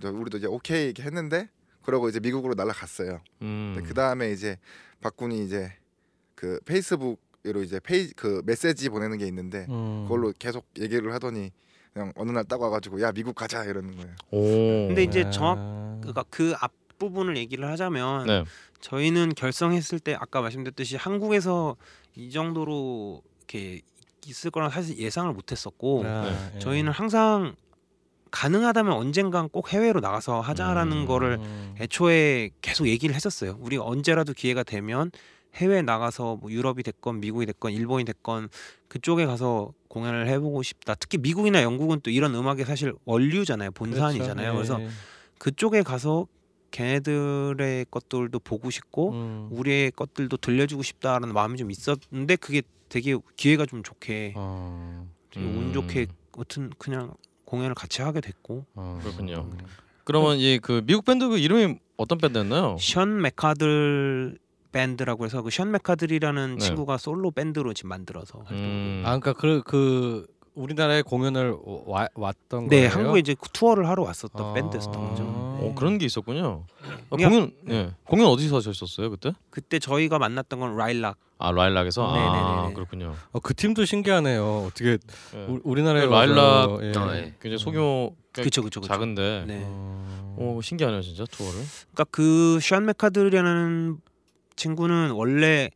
우리도 이제 오케이 이렇게 했는데 그러고 이제 미국으로 날아갔어요. 음. 그 다음에 이제 박군이 이제 그 페이스북으로 이제 페이 그 메시지 보내는 게 있는데 음. 그걸로 계속 얘기를 하더니 그냥 어느 날딱 와가지고 야 미국 가자 이러는 거예요. 오. 근데 이제 아. 정확 그러니까 그 앞 부분을 얘기를 하자면 네. 저희는 결성했을 때 아까 말씀드렸듯이 한국에서 이 정도로 이렇게 있을 거란 사실 예상을 못했었고 아, 네. 예. 저희는 항상 가능하다면 언젠간 꼭 해외로 나가서 하자라는 음. 거를 음. 애초에 계속 얘기를 했었어요. 우리가 언제라도 기회가 되면 해외 나가서 뭐 유럽이 됐건 미국이 됐건 일본이 됐건 그쪽에 가서 공연을 해보고 싶다. 특히 미국이나 영국은 또 이런 음악의 사실 원류잖아요. 본산이잖아요. 그렇죠. 그래서 예. 그쪽에 가서 걔네들의 것들도 보고 싶고 음. 우리의 것들도 들려주고 싶다라는 마음이 좀 있었는데 그게 되게 기회가 좀 좋게 어. 음. 운 좋게 같은 그냥 공연을 같이 하게 됐고 어. 그렇군요. 그러면 이그 미국 밴드 그 이름이 어떤 밴드였나요? 션 메카들 밴드라고 해서 그 션 메카들이라는 네. 친구가 솔로 밴드로 지금 만들어서 음. 아 그러니까 그, 그 우리나라에 공연을 와, 왔던 네 거예요? 한국에 이제 투어를 하러 왔었던 아. 밴드였던 거죠. 어, 그런 게 있었군요. 아, 공연 예. 공연 어디서 하셨었어요, 그때? 그때 저희가 만났던 건 라일락 아, 라일락에서. 아, 네네네네. 그렇군요. 어, 그 팀도 신기하네요. 어떻게 예. 우, 우리나라에 그 라일락- 와서, 예. 어, 예. 굉장히 소규모 그쵸 그쵸 그쵸. 작은데 네. 어. 오 신기하네요 진짜 투어를. 그러니까 그션 메카들이라는 친구는 원래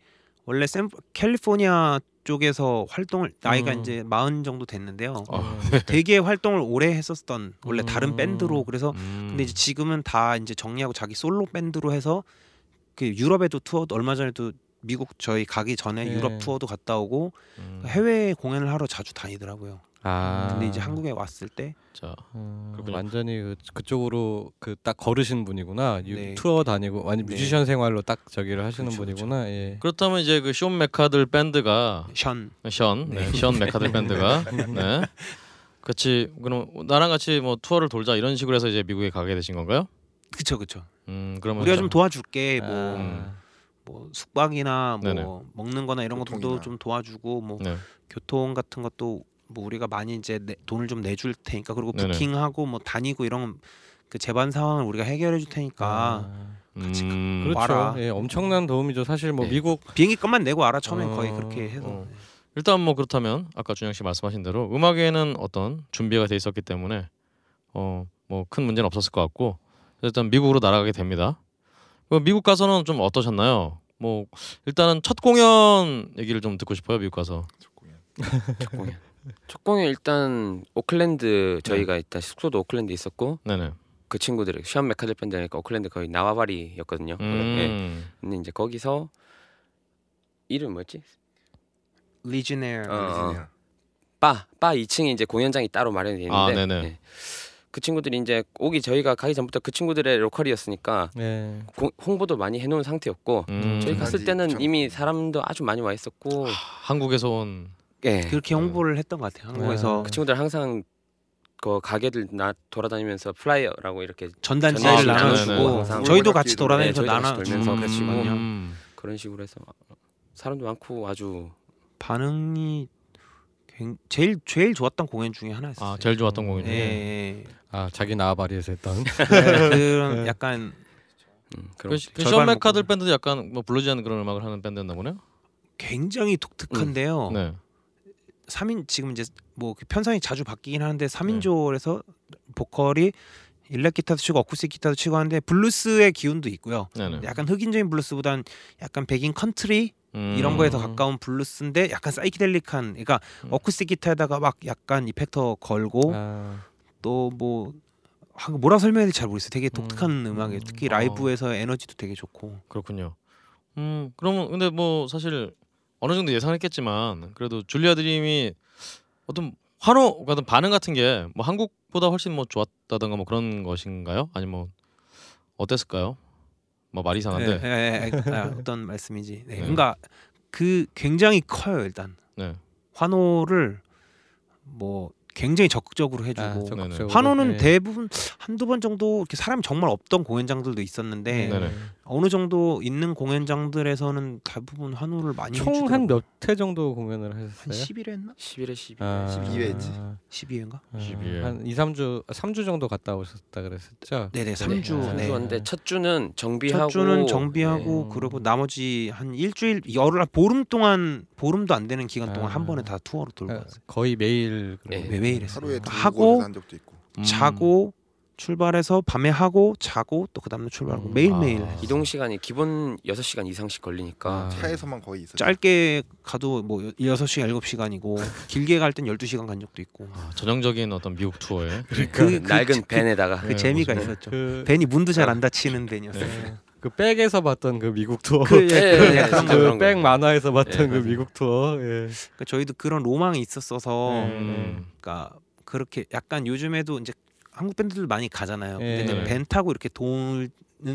원래 샌 캘리포니아 쪽에서 활동을 나이가 음. 이제 마흔 정도 됐는데요. 아, 되게 활동을 오래 했었던 원래 음. 다른 밴드로 그래서 음. 근데 이제 지금은 다 이제 정리하고 자기 솔로 밴드로 해서 그 유럽에도 투어 얼마 전에도 미국 저희 가기 전에 네. 유럽 투어도 갔다 오고 음. 해외 공연을 하러 자주 다니더라고요. 아. 근데 이제 한국에 왔을 때 자, 어, 그렇군요. 완전히 그, 그쪽으로 그 딱 걸으신 분이구나. 유- 네. 투어 다니고 아니 네. 뮤지션 생활로 딱 저기를 하시는 그렇죠, 분이구나. 예. 그렇다면 이제 그숀 메카들 밴드가 션 션, 네, 션 메카들 밴드가 네. 같이 그럼 나랑 같이 뭐 투어를 돌자 이런 식으로 해서 이제 미국에 가게 되신 건가요? 그쵸 그쵸. 음, 그러면 우리가 좀 도와줄게 뭐. 아. 뭐 숙박이나 뭐 네네. 먹는-거나 이런 것들도 교통이나. 좀 도와주고 뭐 네. 교통 같은 것도 뭐 우리가 많이 이제 내, 돈을 좀 내줄 테니까 그리고 네네. 부킹하고 뭐 다니고 이런 그 제반 상황을 우리가 해결해 줄 테니까 아. 같이 음, 그렇죠. 와라. 예, 엄청난 도움이죠. 사실 뭐 네. 미국 비행기 값만 내고 알아 처음엔 어, 거의 그렇게 해서 어. 일단 뭐 그렇다면 아까 준영 씨 말씀하신 대로 음악에는 어떤 준비가 돼 있었기 때문에 어 뭐 큰 문제는 없었을 것 같고 일단 미국으로 날아가게 됩니다. 그 미국 가서는 좀 어떠셨나요? 뭐 일단은 첫 공연 얘기를 좀 듣고 싶어요 미국 가서. 첫 공연. 첫 공연 일단 오클랜드 저희가 일단 숙소도 오클랜드 있었고 네네. 그 친구들이 션 메카들 밴드니까 오클랜드 거의 나와바리였거든요. 예. 음. 근데 이제 거기서 이름 뭐였지? 리지네어 어. 바, 바 2층에 이제 공연장이 따로 마련이 돼 있는데 아, 네네. 예. 그 친구들이 이제 오기 저희가 가기 전부터 그 친구들의 로컬이었으니까 예. 고- 홍보도 많이 해놓은 상태였고 음. 저희 갔을 때는 참- 이미 사람도 아주 많이 와 있었고 한국에서 온 예. 그렇게 홍보를 했던 것 같아요 한국에서 그 친구들 항상 그 가게들 나 돌아다니면서 flyer라고 이렇게 전단지를 전단지 나눠주고 나눠주고 항상 저희도 같이 돌아다니면서 네, 저희도 같이 나눠주고 돌면서 그랬거든요 음. 그런 식으로 해서 사람도 많고 아주 반응이 굉- 제일 제일 좋았던 공연 중에 하나였어요. 아 제일 좋았던 공연이. 예, 예. 아 자기 나와바리에서 했던. 네, 그런 네. 약간 음, 그런 그, 그 절반 메카들 먹고. 밴드도 약간 뭐 않는 그런 음악을 하는 밴드였나 보네요. 굉장히 독특한데요. 네. 3인 지금 이제 뭐그 편성이 자주 바뀌긴 하는데 3인조에서 보컬이 일렉 기타도 치고 어쿠스틱 기타도 치고 하는데 블루스의 기운도 있고요. 네네. 약간 흑인적인 블루스보단 약간 백인 컨트리 음. 이런 거에 더 가까운 블루스인데 약간 사이키델릭한 그러니까 음. 어쿠스틱 기타에다가 막 약간 effector 걸고 아, 또뭐 뭐라 설명해야 될지 잘 모르겠어요. 되게 독특한 음, 음. 음악이에요 특히 어. 라이브에서 에너지도 되게 좋고. 그렇군요. 음 그러면 근데 뭐 사실 어느 정도 예상했겠지만 그래도 줄리아 드림이 어떤 환호 같은 반응 같은 게 뭐 한국보다 훨씬 뭐 좋았다던가 뭐 그런 것인가요? 아니 뭐 어땠을까요? 뭐 말이 이상한데. 예, 예, 예, 아, 어떤 말씀이지? 네. 네. 그러니까 그 굉장히 커요 일단 네. 환호를 뭐 굉장히 적극적으로 아, 해주고 적극적으로. 환호는 예. 대부분 한두 번 정도 이렇게 사람이 정말 없던 공연장들도 있었는데 네네. 어느 정도 있는 공연장들에서는 대부분 환호를 많이 총 한 몇 회 정도 공연을 한 하셨어요? 10일 했나? 11회 12회 아, 12회지. 12회인가? 12회. 한 2, 3주 3주 정도 갔다 오셨다 그랬었죠. 네네 3주 네. 네. 주인데 첫 주는 정비하고 첫 주는 정비하고 네. 그리고 나머지 한 일주일 열흘 보름 동안 보름도 안 되는 기간 동안 아. 한 번에 다 투어로 돌고 그러니까 왔어요. 거의 매일 네. 매- 매일 했어요. 하루에 두 하고 한 적도 있고. 음. 자고 출발해서 밤에 하고 자고 또 그 다음날 출발하고 음. 매일 매일 아. 이동 시간이 기본 6시간 이상씩 걸리니까 아. 차에서만 거의 있었죠. 짧게 가도 뭐 6시간 7시간이고 길게 갈 땐 12시간 간 적도 있고 아, 전형적인 어떤 미국 투어에. 그, 그, 낡은 그, 밴에다가 그 네, 재미가 모습. 있었죠. 그, 벤이 문도 잘 안 닫히는 벤이었어요. 네. 그 백에서 봤던 그 미국 투어. 그, 예, 예, 그런 예, 백 거. 만화에서 봤던 예, 그. 미국 투어. 예. 그러니까 저희도 그런 로망이 있었어서 음. 그러니까 그렇게 약간 요즘에도 이제 한국 밴드들 많이 가잖아요. 근데 예. 네. 벤 타고 이렇게 돌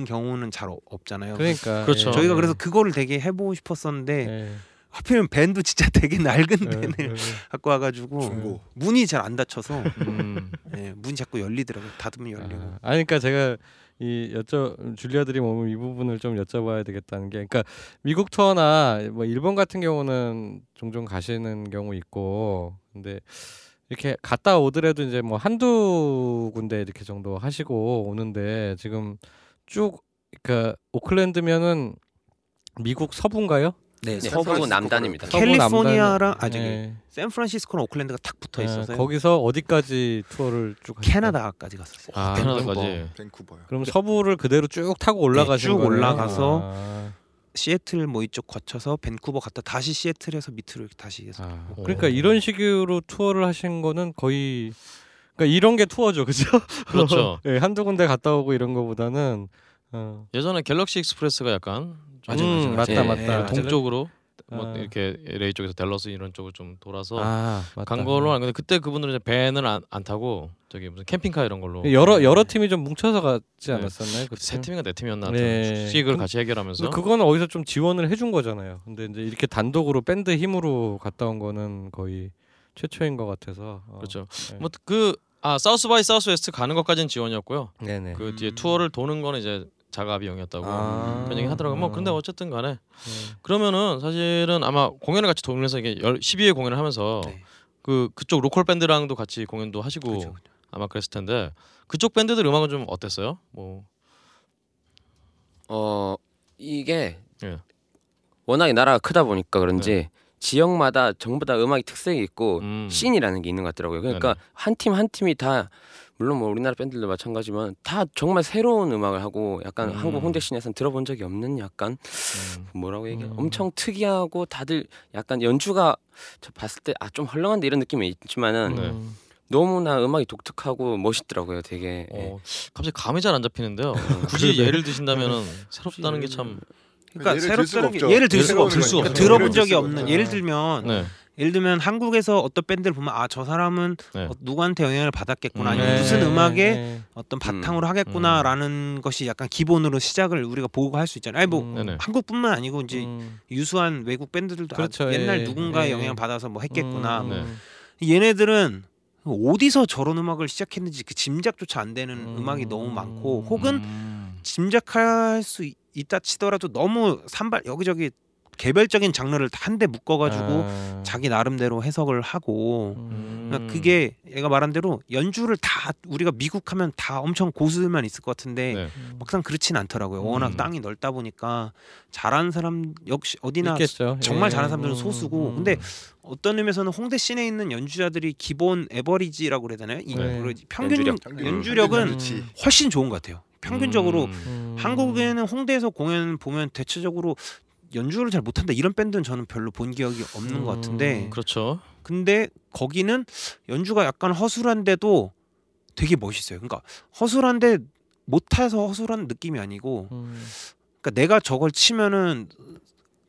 경우는 잘 어- 없잖아요. 그러니까 그렇죠. 예. 저희가 그래서 그거를 되게 해보고 싶었었는데 예. 하필이면 밴도 진짜 되게 낡은 예, 밴을 예. 갖고 와가지고 중고. 문이 잘 안 닫혀서 음. 예, 문이 자꾸 열리더라고요. 닫으면 열리고. 아, 아니 그러니까 제가 이 여쭤 줄리아들이 오면 이 부분을 좀 여쭤봐야 되겠다는 게 그러니까 미국 투어나 뭐 일본 같은 경우는 종종 가시는 경우 있고 근데 이렇게 갔다 오더라도 이제 뭐 한두 군데 이렇게 정도 하시고 오는데 지금 쭉 그러니까 오클랜드면은 미국 서부인가요? 네, 네, 서부 서부 남단입니다. 서부 캘리포니아랑 남단- 아 저기 예. 샌프란시스코랑 오클랜드가 탁 붙어 예, 있어서 거기서 어디까지 투어를 쭉? 캐나다까지 갔었어요. 아, 캐나다까지. 밴쿠버요. 그럼 서부를 그대로 쭉 타고 올라가신 네, 쭉 거네요? 올라가서 아. 시애틀 뭐 이쪽 거쳐서 밴쿠버 갔다 다시 시애틀에서 밑으로 이렇게 다시 해서 아, 오. 그러니까 이런 식으로 투어를 하신 거는 거의 그러니까 이런 게 투어죠, 그죠? 그렇죠. 예, 한두 군데 갔다 오고 이런 거보다는 어. 예전에 갤럭시 익스프레스가 약간 좀 맞아요, 맞아요. 음, 맞다, 예, 맞다. 네, 동쪽으로 뭐 아. 이렇게 LA 쪽에서 댈러스 이런 쪽을 좀 돌아서 아. 간 걸로 알고 있는데 그때 그분들은 이제 밴을 안, 안 타고 저기 무슨 캠핑카 이런 걸로 여러 여러 팀이 좀 뭉쳐서 갔지 네. 않았었나요? 그 그때? 세 팀인가 네 팀이었나 네. 수익을 그- 같이 해결하면서 근데 그거는 어디서 좀 지원을 해준 거잖아요. 근데 이제 이렇게 단독으로 밴드 힘으로 갔다 온 거는 거의 최초인 것 같아서. 어. 그렇죠. 네. 뭐그 아 South by Southwest 가는 것까지는 지원이었고요. 네네. 그 뒤에 음. 투어를 도는 거는 이제 자가 비용이었다고 아. 그런 얘기 하더라고요. 뭐 음. 근데 어쨌든 간에 네. 그러면은 사실은 아마 공연을 같이 돌면서 이게 12회 공연을 하면서 네. 그 그쪽 local 밴드랑도 같이 공연도 하시고 그렇죠. 아마 그랬을 텐데 그쪽 밴드들 음악은 좀 어땠어요? 뭐 어 이게 예. 워낙에 나라가 크다 보니까 그런지 지역마다 전부 다 음악이 특색이 있고 음. 씬이라는 게 있는 것 같더라고요. 그러니까. 한 팀한 팀이 다 물론 뭐 우리나라 밴드들도 마찬가지지만 다 정말 새로운 음악을 하고 약간 음. 한국 홍대 씬에서는 들어본 적이 없는 약간 음. 뭐라고 얘기해 음. 엄청 특이하고 다들 약간 연주가 저 봤을 때 아 좀 헐렁한데 이런 느낌이 있지만은 네. 음. 너무나 음악이 독특하고 멋있더라고요. 되게 예. 어, 갑자기 감이 잘 안 잡히는데요. 굳이 예를 드신다면은 새롭다는 게참 그러니까 예를 들 수가 새롭다는 게 없죠. 예를 들 수가 들 없어요. 들어본 적이 없는. 예를 들면 네. 예를 들면 한국에서 어떤 밴드를 보면 아 저 사람은 네. 어, 누구한테 영향을 받았겠구나 음. 아니면 네. 무슨 음악에 네. 어떤 바탕으로 하겠구나라는 것이 약간 기본으로 시작을 우리가 보고 할 수 있잖아요. 아니 뭐 음. 한국뿐만 아니고 이제 음. 유수한 외국 밴드들도 아, 그렇죠. 옛날 예. 누군가의 예. 영향을 받아서 뭐 했겠구나. 음. 뭐. 네. 얘네들은 어디서 저런 음악을 시작했는지 그 짐작조차 안 되는 음. 음. 악이 너무 많고 혹은 음. 짐작할 수 있- 있다 치더라도 너무 산발 여기저기 개별적인 장르를 한대 묶어가지고 아. 자기 나름대로 해석을 하고 음. 그러니까 그게 얘가 말한 대로 연주를 다 우리가 미국 하면 다 엄청 고수들만 있을 것 같은데 네. 막상 그렇진 않더라고요. 워낙 음. 땅이 넓다 보니까 잘하는 사람 역시 어디나 있겠죠. 정말 예. 잘하는 사람들은 음, 소수고 음. 근데 어떤 의미에서는 홍대 씬에 있는 연주자들이 기본 에버리지라고 그래야 되나요? 이 네. 평균 연주력. 연주력은. 훨씬 좋은 것 같아요. 평균적으로 음. 음. 한국에는 홍대에서 공연 보면 대체적으로 연주를 잘 못한다 이런 밴드는 저는 별로 본 기억이 없는 것 음. 같은데 그렇죠. 근데 거기는 연주가 약간 허술한데도 되게 멋있어요. 그러니까 허술한데 못해서 허술한 느낌이 아니고 음. 그러니까 내가 저걸 치면은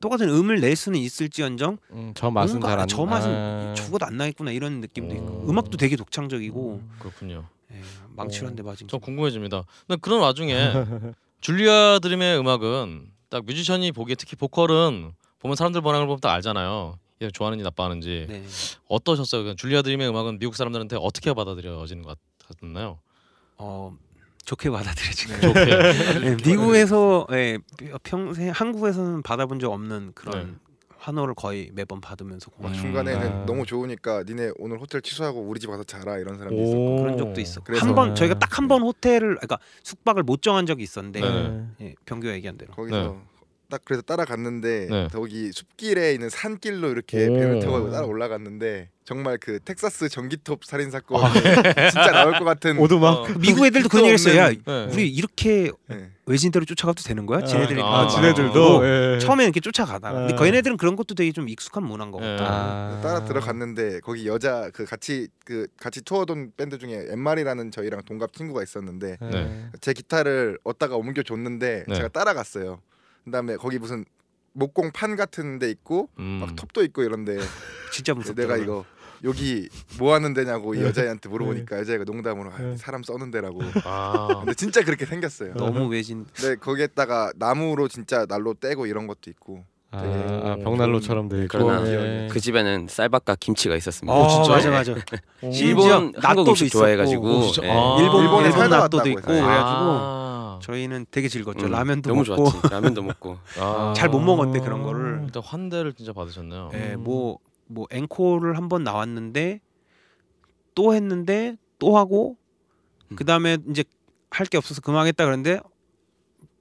똑같은 음을 낼 수는 있을지언정 음, 저 맛은 잘안 저 맛은 아. 죽어도 안 나겠구나 이런 느낌도 있고 음. 음악도 되게 독창적이고 그렇군요. 예, 한대 맞은 좀게 궁금해집니다. 근데 그런 와중에 줄리아 드림의 음악은 딱 뮤지션이 보기에 특히 보컬은 보면 사람들 반응을 보면 딱 알잖아요. 얘 좋아하는지 나빠하는지 네. 어떠셨어요? 그냥 줄리아 드림의 음악은 미국 사람들한테 어떻게 받아들여지는 것 같았나요? 어 좋게 받아들여지네요. 좋게. 네, 미국에서 예, 평생 한국에서는 받아본 적 없는 그런 네. 환호를 거의 매번 받으면서 막 음. 중간에는 아. 너무 좋으니까 니네 오늘 호텔 취소하고 우리 집 와서 자라 이런 사람도 있었고 오. 그런 적도 있어. 그래서- 한번 저희가 딱 한 번 호텔을 그러니까 숙박을 못 정한 적이 있었는데 네네. 예, 병규가 얘기한 대로 거기서 딱 그래서 따라갔는데 네. 거기 숲길에 있는 산길로 이렇게 오. 배를 타고 따라 올라갔는데 정말 그 텍사스 전기톱 살인 사건 아. 진짜 나올 것 같은 오두막. 어, 미국 애들도 그런 얘기 했어요. 야, 네. 우리 이렇게 네. 외진대로 쫓아가도 되는 거야? 아, 지네들이 아, 아, 지네들도 예. 처음에 이렇게 쫓아가다가 근데 아. 그 얘네들은 그런 것도 되게 좀 익숙한 문화인 것 예. 같다. 아. 따라 들어갔는데 거기 여자 그 같이 그 같이 투어돈 밴드 중에 엠말이라는 저희랑 동갑 친구가 있었는데 네. 제 기타를 얻다가 옮겨 줬는데 네. 제가 따라갔어요. 그다음에 거기 무슨 목공 판 같은 데 있고 음. 막 톱도 있고 이런데 진짜 무섭다. 내가 이거 여기 뭐 하는 데냐고 네. 이 여자애한테 물어보니까 여자애가 농담으로 아, 네. 사람 써는 데라고. 아. 근데 진짜 그렇게 생겼어요. 너무 외진. 근데 거기에다가 나무로 진짜 난로 떼고 이런 것도 있고. 아, 아, 벽난로처럼 돼 있고. 그러나 예. 그 집에는 쌀밥과 김치가 있었습니다. 어, 진짜요? 맞아 맞아. 일본 한국 음식. 좋아해가지고 오, 진짜? 예. 아. 일본 일본에 일본 낫또도 있고. 그래가지고 아. 저희는 되게 즐거웠죠. 음, 라면도 너무 먹고 좋았지. 라면도 먹고. 아. 잘못 먹었는데 그런 거를. 일단 환대를 진짜 받으셨네요. 예, 뭐, 뭐 앵콜을 한 번 나왔는데 또 했는데 또 하고 음. 그 다음에 이제 할 게 없어서 그만하겠다 그랬는데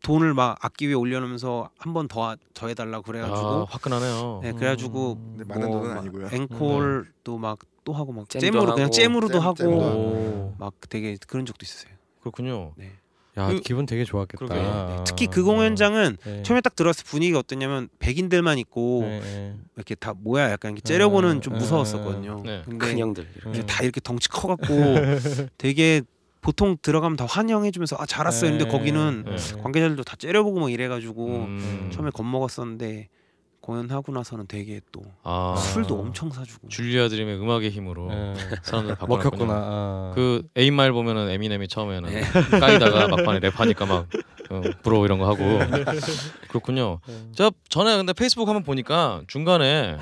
돈을 막 악기 위에 올려놓으면서 한 번 더 더 해달라고 아, 그래가지고 화끈하네요. 네, 그래가지고 많은 뭐 돈은 막 아니고요. 앵콜도 막또 하고 막 잼으로 그냥 하고. 잼으로도 잼, 하고 하고. 막 되게 그런 적도 있었어요. 그렇군요. 네. 야 그- 기분 되게 좋았겠다. 그러게요. 아. 특히 그 공연장은 네. 처음에 딱 들어왔을 때 분위기가 어땠냐면 백인들만 있고 네, 네. 이렇게 다 뭐야 약간 이렇게 째려보는 네, 좀 네, 무서웠었거든요. 네. 근데 큰 형들. 이제 다 이렇게 덩치 커갖고 되게 보통 들어가면 다 환영해주면서 아잘 왔어요. 근데 네, 거기는 네. 관계자들도 다 째려보고 막 이래가지고 음. 처음에 겁먹었었는데 공연하고 나서는 되게 또 아. 술도 엄청 사주고 줄리아 드림의 음악의 힘으로 네. 사람들. 먹혔구나. 아. 그 8 Mile 보면은 에미넴이 처음에는 네. 까이다가 막판에 랩하니까 막 어, 부러워 이런 거 하고 그렇군요. 네. 제가 전에 근데 페이스북 한번 보니까 중간에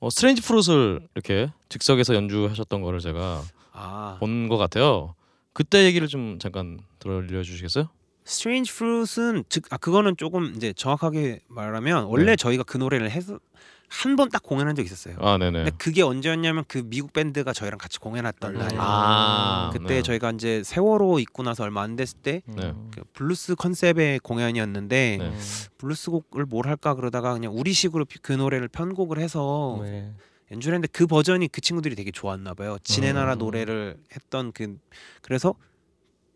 어, Strange Fruit를 이렇게 즉석에서 연주하셨던 거를 제가 아 본것 같아요. 그때 얘기를 좀 잠깐 들려주시겠어요? Strange Fruit는 즉아 그거는 조금 이제 정확하게 말하면 원래 네. 저희가 그 노래를 해서 한 번 딱 공연한 적 있었어요. 아 네네. 근데 그게 언제였냐면 그 미국 밴드가 저희랑 같이 공연했던 아, 날. 아 그때 네. 저희가 이제 세월호 있고 나서 얼마 안 됐을 때 네. 그 블루스 컨셉의 공연이었는데 네. 블루스 곡을 뭘 할까 그러다가 그냥 우리식으로 피- 그 노래를 편곡을 해서 네. 연주를 했는데 그 버전이 그 친구들이 되게 좋았나 봐요. 지네 나라 음. 노래를 했던 그 그래서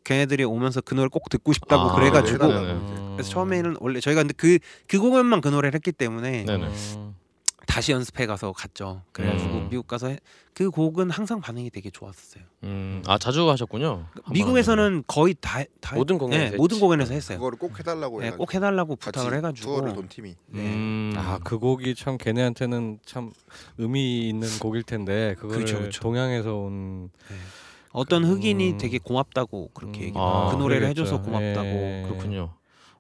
걔네들이 오면서 그 노래 꼭 듣고 싶다고 아, 그래가지고 네네네. 음. 그래서 처음에는 원래 저희가 근데 그그 공연만 그 노래를 했기 때문에 네네. 음. 다시 연습해 가서 갔죠. 그래가지고 음. 미국 가서 해- 그 곡은 항상 반응이 되게 좋았었어요. 음, 아 자주 하셨군요. 미국에서는 거의 다, 다 모든 공연에서 네, 모든. 공연에서 했어요. 그거를 꼭 해달라고 네, 꼭 해달라고 부탁을 해가지고 투어를 돈 팀이. 네. 음. 아그 곡이 참 걔네한테는 참 의미 있는 곡일 텐데 그거를 그렇죠, 그렇죠. 동양에서 온 어떤 흑인이 음. 되게 고맙다고 그렇게 음. 얘기해요. 아, 그 노래를 그러겠죠. 해줘서 고맙다고. 예. 그렇군요.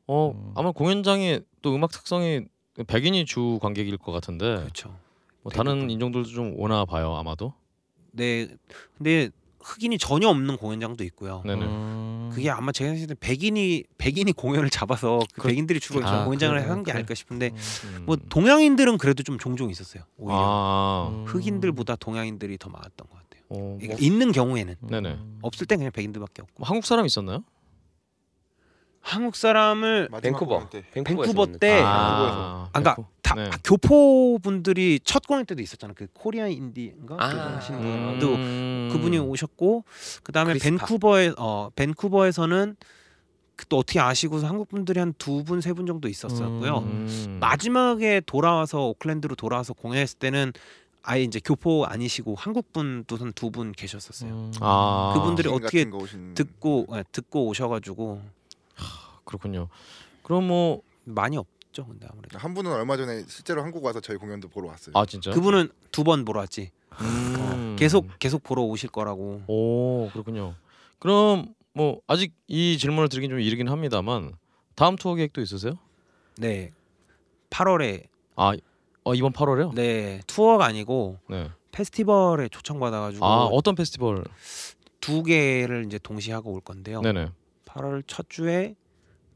어 음. 아마 공연장이 또 음악 특성이 백인이 주 관객일 것 같은데 그렇죠. 뭐 다른. 인종들도 좀 오나 봐요 아마도. 네, 근데 흑인이 전혀 없는 공연장도 있고요. 네네. 음. 그게 아마 제가 생각했을 때 백인이 백인이 공연을 잡아서 그 그- 백인들이 주로 아, 공연장을 그래, 한게 그래. 아닐까 싶은데 음. 뭐 동양인들은 그래도 좀 종종 있었어요. 오히려 아, 음. 흑인들보다 동양인들이 더 많았던 것 같아요. 어, 뭐, 그러니까 있는 경우에는 네네. 없을 땐 그냥 백인들밖에 없고 뭐 한국 사람 있었나요? 한국 사람을 밴쿠버. 밴쿠버 때 아, 아까 밴쿠- 다 네. 아, 교포 분들이 첫 공연 때도 있었잖아요. 그 코리안 인디인가 아, 하시는 음. 분도 그분이 오셨고 그 다음에 크리스파. 밴쿠버에 어 밴쿠버에서는 그또 어떻게 아시고서 한국 분들이 한 두 분세분 정도 있었었고요. 음. 마지막에 돌아와서 오클랜드로 돌아와서 공연했을 때는 아예 이제 교포 아니시고 한국 분도 한두 분 계셨었어요. 음. 아 그분들이 신 어떻게 오신 듣고 예, 듣고 오셔가지고 그렇군요. 그럼 뭐 많이 없죠, 근데 아무래도 한 분은 얼마 전에 실제로 한국 와서 저희 공연도 보러 왔어요. 아 진짜? 그분은 두 번 보러 왔지. 음. 어, 계속 계속 보러 오실 거라고. 오 그렇군요. 그럼 뭐 아직 이 질문을 드리긴 좀 이르긴 합니다만 다음 투어 계획도 있으세요? 네, 8월에 아 어, 이번 8월에요? 네 투어가 아니고 네. 페스티벌에 초청받아가지고 아 어떤 페스티벌? 두 개를 이제 동시에 하고 올 건데요. 네네. 8월 첫 주에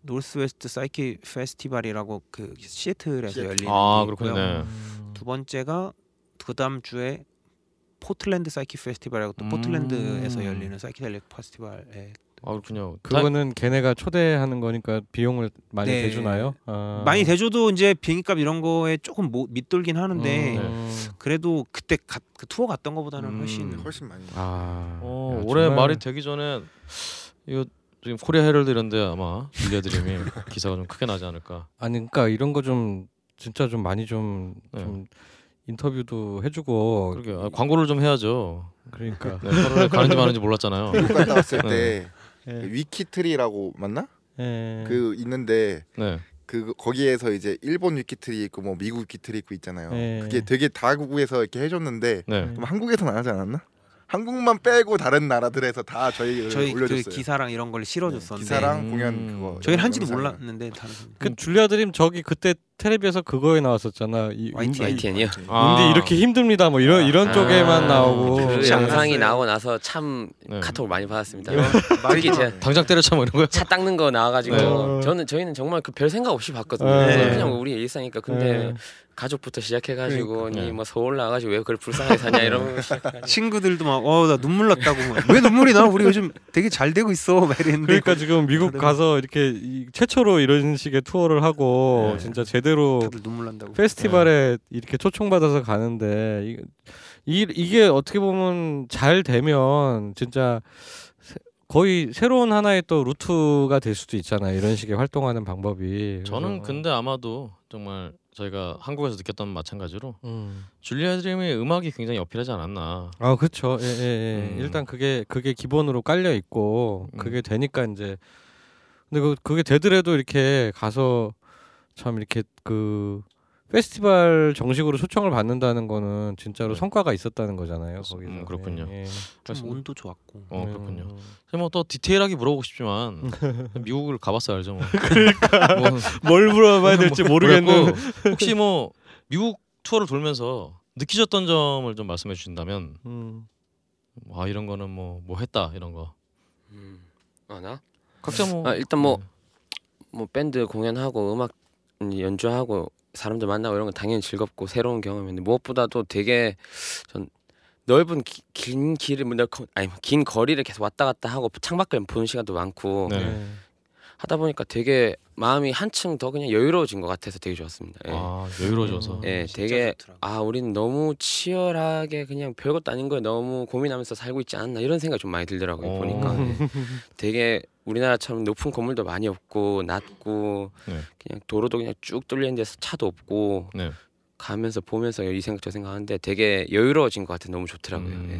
Northwest Psych Festival이라고 그 시애틀에서 시애틀. 열리는 아게 있고요. 그렇군요. 네. 음. 두 번째가 그 다음 주에 Portland Psych Festival이라고 또 음. 포틀랜드에서 열리는 사이키델릭 페스티벌에 아 그렇군요. 그거는 걔네가 초대하는 거니까 비용을 많이 네. 대주나요? 아. 많이 대줘도 이제 비행기값 이런 거에 조금 못 밑돌긴 하는데 음. 그래도 그때 가, 그 투어 갔던 것보다는 음. 훨씬 훨씬 많이. 아. 어, 야, 올해 정말 말이 되기 전에 이거 지금 코리아 헤럴드 이런데 아마 줄리아 드림이 기사가 좀 크게 나지 않을까. 아니 그러니까 이런 거 좀 진짜 좀 많이 좀좀 네. 인터뷰도 해주고 그러게 아, 광고를 좀 해야죠. 그러니까 네, 8월에 가는지 마는지 몰랐잖아요. 미국 갔다 왔을 네. 때 예. 위키트리라고 맞나? 예. 그 있는데 네. 그 거기에서 이제 일본 위키트리 있고 뭐 미국 위키트리 있고 있잖아요. 네. 그게 되게 다국에서 이렇게 해줬는데 네. 그럼 한국에서는 안 하지 않았나? 한국만 빼고 다른 나라들에서 다 저희 저희 올려줬어요. 그 기사랑 이런 걸 실어줬었는데 기사랑 음. 공연 그거. 저희는 한지도. 몰랐는데 다른. 그 줄리아 드림 저기 그때 텔레비에서 그거에 나왔었잖아. 이 YTN. 운- YTN이요. 아. 운디 이렇게 힘듭니다. 뭐 이런 이런 아, 쪽에만 나오고. 그 그렇지 영상이 않았어요. 나오고 나서 참 네. 카톡을 많이 받았습니다. 특히 제 당장 때려쳐 뭐 이런 거요? 차 닦는 거 나와가지고 네. 저는 저희는 정말 그 별 생각 없이 봤거든요. 네. 그냥 우리 일상이니까 근데 네. 가족부터 시작해가지고 네. 니뭐 서울 나가지고 왜 그걸 불쌍하게 사냐 이러면 친구들도 막 어 나 눈물 났다고 막, 왜 눈물이 나? 우리 요즘 되게 잘 되고 있어. 막 이랬는데 그러니까 지금 미국 가서 이렇게 이- 최초로 이런 식의 투어를 하고 네. 진짜 제대로 다들 눈물 난다고. 페스티벌에 이렇게 초청받아서 가는데 이, 이 이게 어떻게 보면 잘 되면 진짜 새- 거의 새로운 하나의 또 루트가 될 수도 있잖아요. 이런 식의 활동하는 방법이. 저는 근데 아마도 정말 저희가 한국에서 느꼈던 마찬가지로 음. 줄리아 드림의 음악이 굉장히 어필하지 않았나. 아 그렇죠. 예, 예, 예. 음. 일단 그게 그게 기본으로 깔려 있고 음. 그게 되니까 이제 근데 그 그게 되더라도 이렇게 가서 참 이렇게 그 페스티벌 정식으로 초청을 받는다는 거는 진짜로 네. 성과가 있었다는 거잖아요. 거기서. 음, 그렇군요. 예, 예. 좀 운도 좋았고. 어 음, 그렇군요. 음. 뭐또 디테일하게 물어보고 싶지만 미국을 가봤어야 알죠. 뭐. 그러니까 뭘 물어봐야 될지 모르겠는. 혹시 뭐 미국 투어를 돌면서 느끼셨던 점을 좀 말씀해 주신다면 음. 와 이런 거는 뭐뭐 했다 이런 거 음. 아 나? 각자 뭐 아, 일단 뭐뭐 밴드 공연하고 음악 연주하고 사람들 만나고 이런 건 당연히 즐겁고 새로운 경험인데 무엇보다도 되게 전 넓은 기- 긴 길을 뭐 넓고 아니 긴 거리를 계속 왔다 갔다 하고 창밖을 보는 시간도 많고 네. 네. 하다 보니까 되게 마음이 한층 더 그냥 여유로워진 것 같아서 되게 좋았습니다. 예. 아 여유로워져서 예, 진짜 되게 좋더라고요. 아 우리는 너무 치열하게 그냥 별것도 아닌 거에 너무 고민하면서 살고 있지 않나 이런 생각이 좀 많이 들더라고요 어. 보니까 예. 되게 우리나라처럼 높은 건물도 많이 없고 낮고 네. 그냥 도로도 그냥 쭉 뚫려 있는 데서 차도 없고 네. 가면서 보면서 이 생각 저 생각 하는데 되게 여유로워진 것 같아 너무 좋더라고요. 음. 예.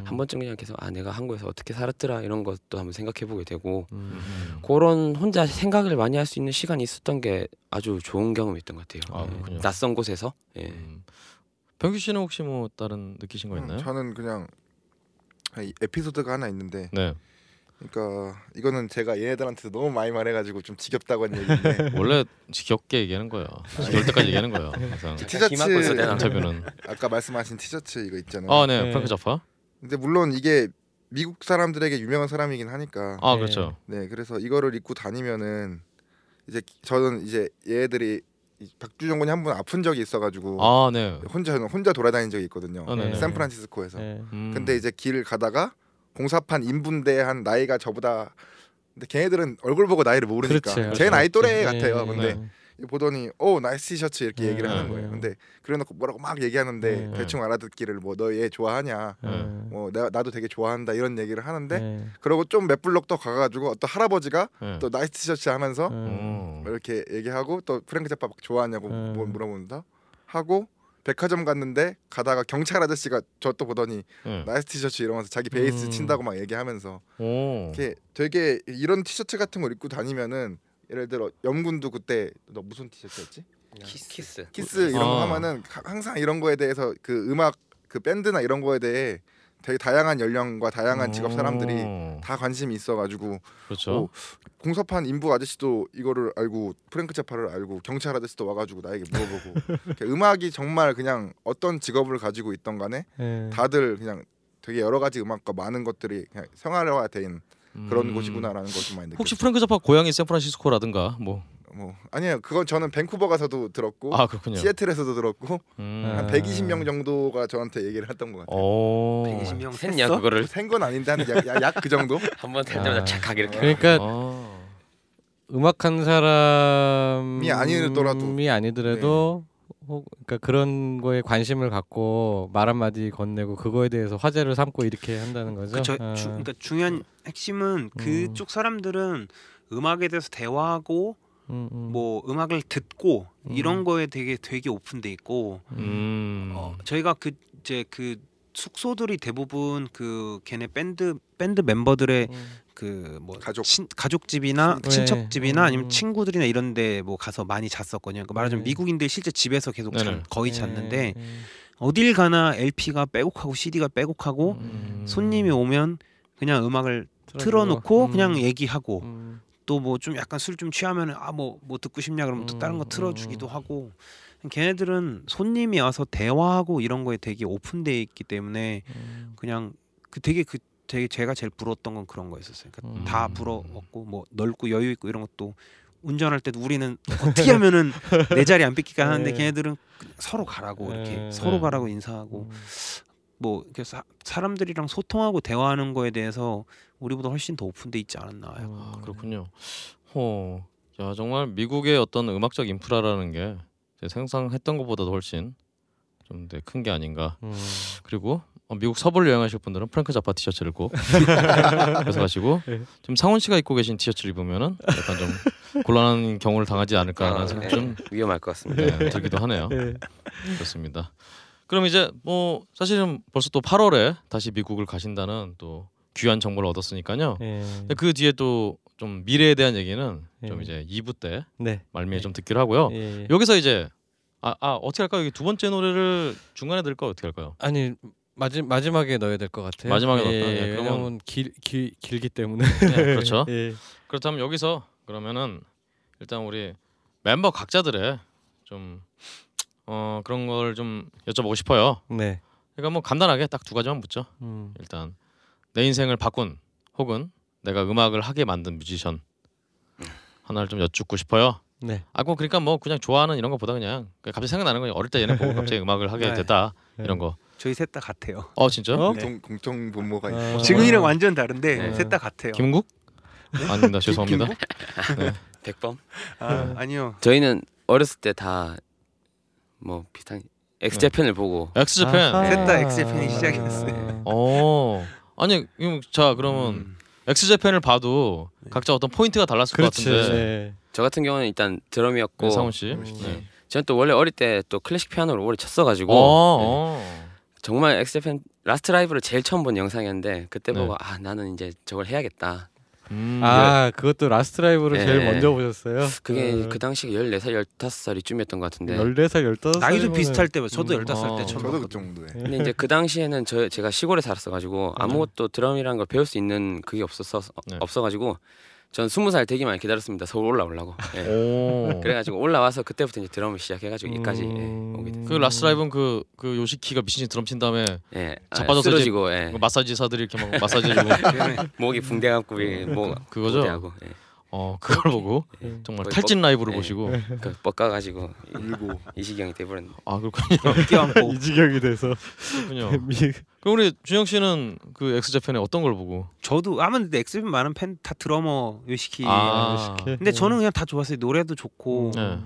음. 한 번쯤 그냥 계속 아 내가 한국에서 어떻게 살았더라 이런 것도 한번 생각해 보게 되고 음. 음. 그런 혼자 생각을 많이 할 수 있는 시간이 있었던 게 아주 좋은 경험이었던 것 같아요. 아, 예. 낯선 곳에서 예. 음. 병규 씨는 혹시 뭐 다른 느끼신 거 음, 있나요? 저는 그냥 이 에피소드가 하나 있는데 네 그러니까 이거는 제가 얘네들한테 너무 많이 말해가지고 좀 지겹다고 한 얘기인데 원래 지겹게 얘기하는 거예요. 지겨울 때까지 얘기하는 거예요. 항상 티셔츠 있어, 내가. 인터뷰는. 아까 말씀하신 티셔츠 이거 있잖아요. 아, 네, 네. 프랭크 자파. 근데 물론 이게 미국 사람들에게 유명한 사람이긴 하니까 아, 네. 그렇죠. 네 그래서 이거를 입고 다니면은 이제 저는 이제 얘들이 이 박주정 군이 한 번 아픈 적이 있어가지고 아, 네. 혼자 혼자 돌아다닌 적이 있거든요. 아, 네네. 샌프란시스코에서. 네. 음. 근데 이제 길 가다가 공사판 인분대 한 나이가 저보다 근데 걔네들은 얼굴 보고 나이를 모르니까 그렇지, 제 나이 또래 네. 같아요. 네. 근데 보더니 oh nice T-shirt 이렇게 네, 얘기를 하는 네. 거예요. 근데 그래놓고 뭐라고 막 얘기하는데 네. 대충 알아듣기를 뭐 너 얘 좋아하냐, 네. 뭐 내가 나도 되게 좋아한다 이런 얘기를 하는데 네. 그러고 좀 몇 블록 더 가가지고 어떤 할아버지가 네. 또 nice T-shirt 하면서. 뭐 이렇게 얘기하고 또 프랭크 막 좋아하냐고 음. 뭐 물어본다 하고 백화점 갔는데 가다가 경찰 아저씨가 저 또 보더니 네. nice T-shirt 이러면서 자기 베이스 음. 친다고 막 얘기하면서 오. 이렇게 되게 이런 티셔츠 같은 걸 입고 다니면은 예를 들어 염군도 그때 너 무슨 티셔츠였지? 키스 키스 키스 이런 거 아. 하면은 가- 항상 이런 거에 대해서 그 음악 그 밴드나 이런 거에 대해 되게 다양한 연령과 다양한 직업 사람들이 오. 다 관심이 있어가지고 그렇죠. 오, 공사판 인부 아저씨도 이거를 알고 프랭크 자파를 알고 경찰 아저씨도 와가지고 나에게 물어보고 음악이 정말 그냥 어떤 직업을 가지고 있던 간에 네. 다들 그냥 되게 여러 가지 음악과 많은 것들이 그냥 생활화된 그런 음. 곳이구나라는 걸좀 많이 느꼈어요. 혹시 프랭크 자파 고향이 샌프란시스코라든가 뭐. 뭐 아니에요. 그건 저는 밴쿠버 가서도 들었고 아, 그렇군요. 시애틀에서도 들었고 음. 아. 한 120명 정도가 저한테 얘기를 했던 것 같아요. 오. 120명 했냐 셌어? 그거를 생건 아닌데 한약그 정도? 한번 아. 착하게 이렇게 그러니까 아. 음악하는 사람이 아니더라도. 아니더라도 혹 그러니까 그런 거에 관심을 갖고 말 한마디 건네고 그거에 대해서 화제를 삼고 이렇게 한다는 거죠. 그쵸. 아. 주, 그러니까 중요한 핵심은 그쪽 사람들은 음악에 대해서 대화하고 음, 음. 뭐 음악을 듣고 음. 이런 거에 되게 되게 오픈돼 있고 음. 어, 저희가 그 이제 그 숙소들이 대부분 그 걔네 밴드 밴드 멤버들의 음. 그뭐 가족. 가족 집이나 네. 친척 집이나 아니면 음. 친구들이나 이런데 뭐 가서 많이 잤었거든요. 그러니까 말하자면 네. 미국인들 실제 집에서 계속 네네. 잔, 거의 잤는데 네. 어딜 가나 LP가 빼곡하고 CD가 빼곡하고 음. 손님이 오면 그냥 음악을. 틀어놓고 음. 그냥 얘기하고 음. 또 뭐 좀 약간 술 좀 취하면은 아뭐뭐 듣고 싶냐 그러면 또 다른 거 음, 틀어주기도 음. 하고 걔네들은 손님이 와서 대화하고 이런 거에 되게 오픈돼 있기 때문에 음. 그냥 그 되게 그 되게 제가 제일 부러웠던 건 그런 거였었어요. 그러니까 음. 다 부러웠고 뭐 넓고 여유 있고 이런 것도 운전할 때도 우리는 어떻게 하면은 내 자리 안 뺏기까 하는데 네. 걔네들은 서로 가라고 이렇게 네. 서로 네. 가라고 인사하고 음. 뭐 이렇게 사, 사람들이랑 소통하고 대화하는 거에 대해서 우리보다 훨씬 더 오픈돼 있지 않았나. 아, 그렇군요. 어, 야 정말 미국의 어떤 음악적 인프라라는 게 상상했던 것보다도 훨씬 좀 큰 게 아닌가. 음. 그리고 어, 미국 서부를 여행하실 분들은 프랭크 자파 티셔츠를 꼭 그래서 가시고 네. 지금 상훈 씨가 입고 계신 티셔츠를 입으면은 약간 좀 곤란한 경우를 당하지 않을까라는 아, 생각 네. 좀 위험할 것 같습니다. 네, 들기도 하네요. 네. 그렇습니다. 그럼 이제 뭐 사실은 벌써 또 8월에 다시 미국을 가신다는 또 귀한 정보를 얻었으니까요. 예. 근데 그 뒤에 또 좀 미래에 대한 얘기는 좀 예. 이제 2부 때 네. 말미에 네. 좀 듣기로 하고요. 예. 여기서 이제 아, 아 어떻게 할까요? 여기 두 번째 노래를 중간에 들을까 어떻게 할까요? 아니 마지 마지막에 넣어야 될 것 같아요. 마지막에 넣을까요? 예, 예, 그러면- 길, 길 길기 때문에. 네, 그렇죠. 예. 그렇다면 여기서 그러면은 일단 우리 멤버 각자들의 좀 어, 그런 걸 좀 여쭤보고 싶어요. 네. 그러니까 뭐 간단하게 딱 두 가지만 묻죠. 음. 일단 내 인생을 바꾼 혹은 내가 음악을 하게 만든 뮤지션 하나를 좀 여쭙고 싶어요. 네. 아, 뭐 그러니까 뭐 그냥 좋아하는 이런 것보다 그냥 그냥 갑자기 생각나는 거예요. 어릴 때 얘네 보고 갑자기 음악을 하게 네. 됐다 네. 이런 거. 저희 셋 다 같아요. 어 진짜? 어? 공통 공통 분모가 아. 있고 지금이랑 완전 다른데 네. 셋다 같아요. 김국? 아닙니다. 죄송합니다. 네. 백범? 아, 아니요. 저희는 어렸을 때 다 뭐 비슷한 엑스재팬을 보고 엑스재팬. 셋 다 엑스재팬이 시작이었어요. 어. 아니 이거 자 그러면 음. 엑스재팬을 봐도 각자 어떤 포인트가 달랐을 그렇지. 것 같은데. 네. 저 같은 경우는 일단 드럼이었고 네, 상훈 씨. 음. 네. 저는 또 원래 어릴 때 또 클래식 피아노를 오래 쳤어가지고 어, 네. 어. 정말 엑스제팬 Last Live를 제일 처음 본 영상이었는데 그때 네. 보고 아 나는 이제 저걸 해야겠다. 음. 아 그것도 Last Live를 네. 제일 먼저 보셨어요? 그게 그 당시 14살 15살이쯤이었던 것 같은데 14살 15살 나이도 비슷할 때 저도 음. 15살 어. 때 처음 저도 그. 정도에 근데 이제 그 당시에는 저 제가 시골에 살았어가지고 아무것도 드럼이라는 걸 배울 수 있는 그게 없었어 네. 없어가지고 전 스무 살 되기만 기다렸습니다 서울 올라오려고 예. 오. 그래가지고 올라와서 그때부터 이제 드럼을 시작해가지고 여기까지 예, 음. 오게 됐어요 그 Last Live는 그, 그 요시키가 미친 듯이 드럼 친 다음에 예. 아, 자빠져서 이제 쓰러지고 예. 그 마사지사들이 이렇게 막 마사지 해주고 목이 붕대 감고 예, 목 그거죠? 고대하고 예. 어 그걸 보고 예. 정말 거의 탈진 라이브를 예. 보시고 그 뻗가가지고 울고 이 시경이 돼버렸네 아 그렇군요. 끼얹고 이 지경이 돼서 그렇군요. 미- 그럼 우리 준영 씨는 그 엑스제팬의 어떤 걸 보고? 저도 아마 근데 엑스맨 많은 팬 다 드러머 요시키. 아, 근데 저는 그냥 다 좋았어요. 노래도 좋고 네.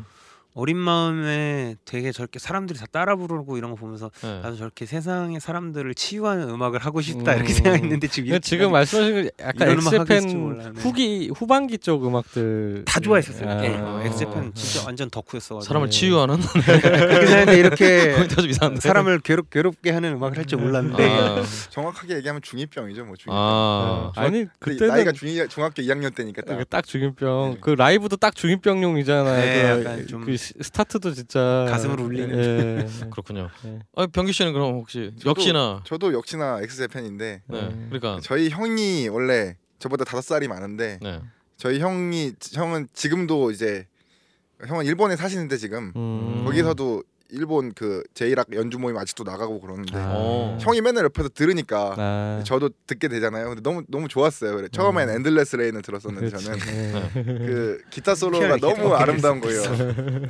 어린 마음에 되게 저렇게 사람들이 다 따라 부르고 이런 거 보면서 네. 나도 저렇게 세상의 사람들을 치유하는 음악을 하고 싶다 음. 이렇게 생각했는데 지금 지금 말씀하신 거 약간 이런 음악 하겠을지 엑스팬. 후기 후반기 쪽 음악들 다 좋아했었어요. 아. 예. 아. X Japan 진짜 완전 덕후였어. 사람을 네. 치유하는 그렇게 생각했는데 이렇게 포인트가 좀 이상한데. 사람을 괴롭 괴롭게 하는 음악을 할 줄 몰랐는데 아, 정확하게 얘기하면 중2병이죠 뭐 중2병 아, 아니 근데 그때는 나이가 중2 중학교 2학년 때니까 딱그딱 중2병 네. 그 라이브도 딱 중2병용이잖아요. 네, 그, 그 시- 스타트도 진짜 가슴을 울리는. 예. 그렇군요. 네. 아, 병규 씨는 그럼 혹시 저도- 역시나 저도 역시나 X Japan인데 네, 음. 그러니까 저희 형이 원래 저보다 다섯 살이 많은데 네. 저희 형이 형은 지금도 이제 형은 일본에 사시는데 지금 음. 거기서도 일본 그 J-rock 연주 모임 아직도 나가고 그러는데 아. 어. 형이 맨날 옆에서 들으니까 아. 저도 듣게 되잖아요. 근데 너무 너무 좋았어요. 그래. 처음엔 음. Endless Rain을 들었었는데 그렇지. 저는 예. 그 기타 솔로가 너무 아름다운 거예요.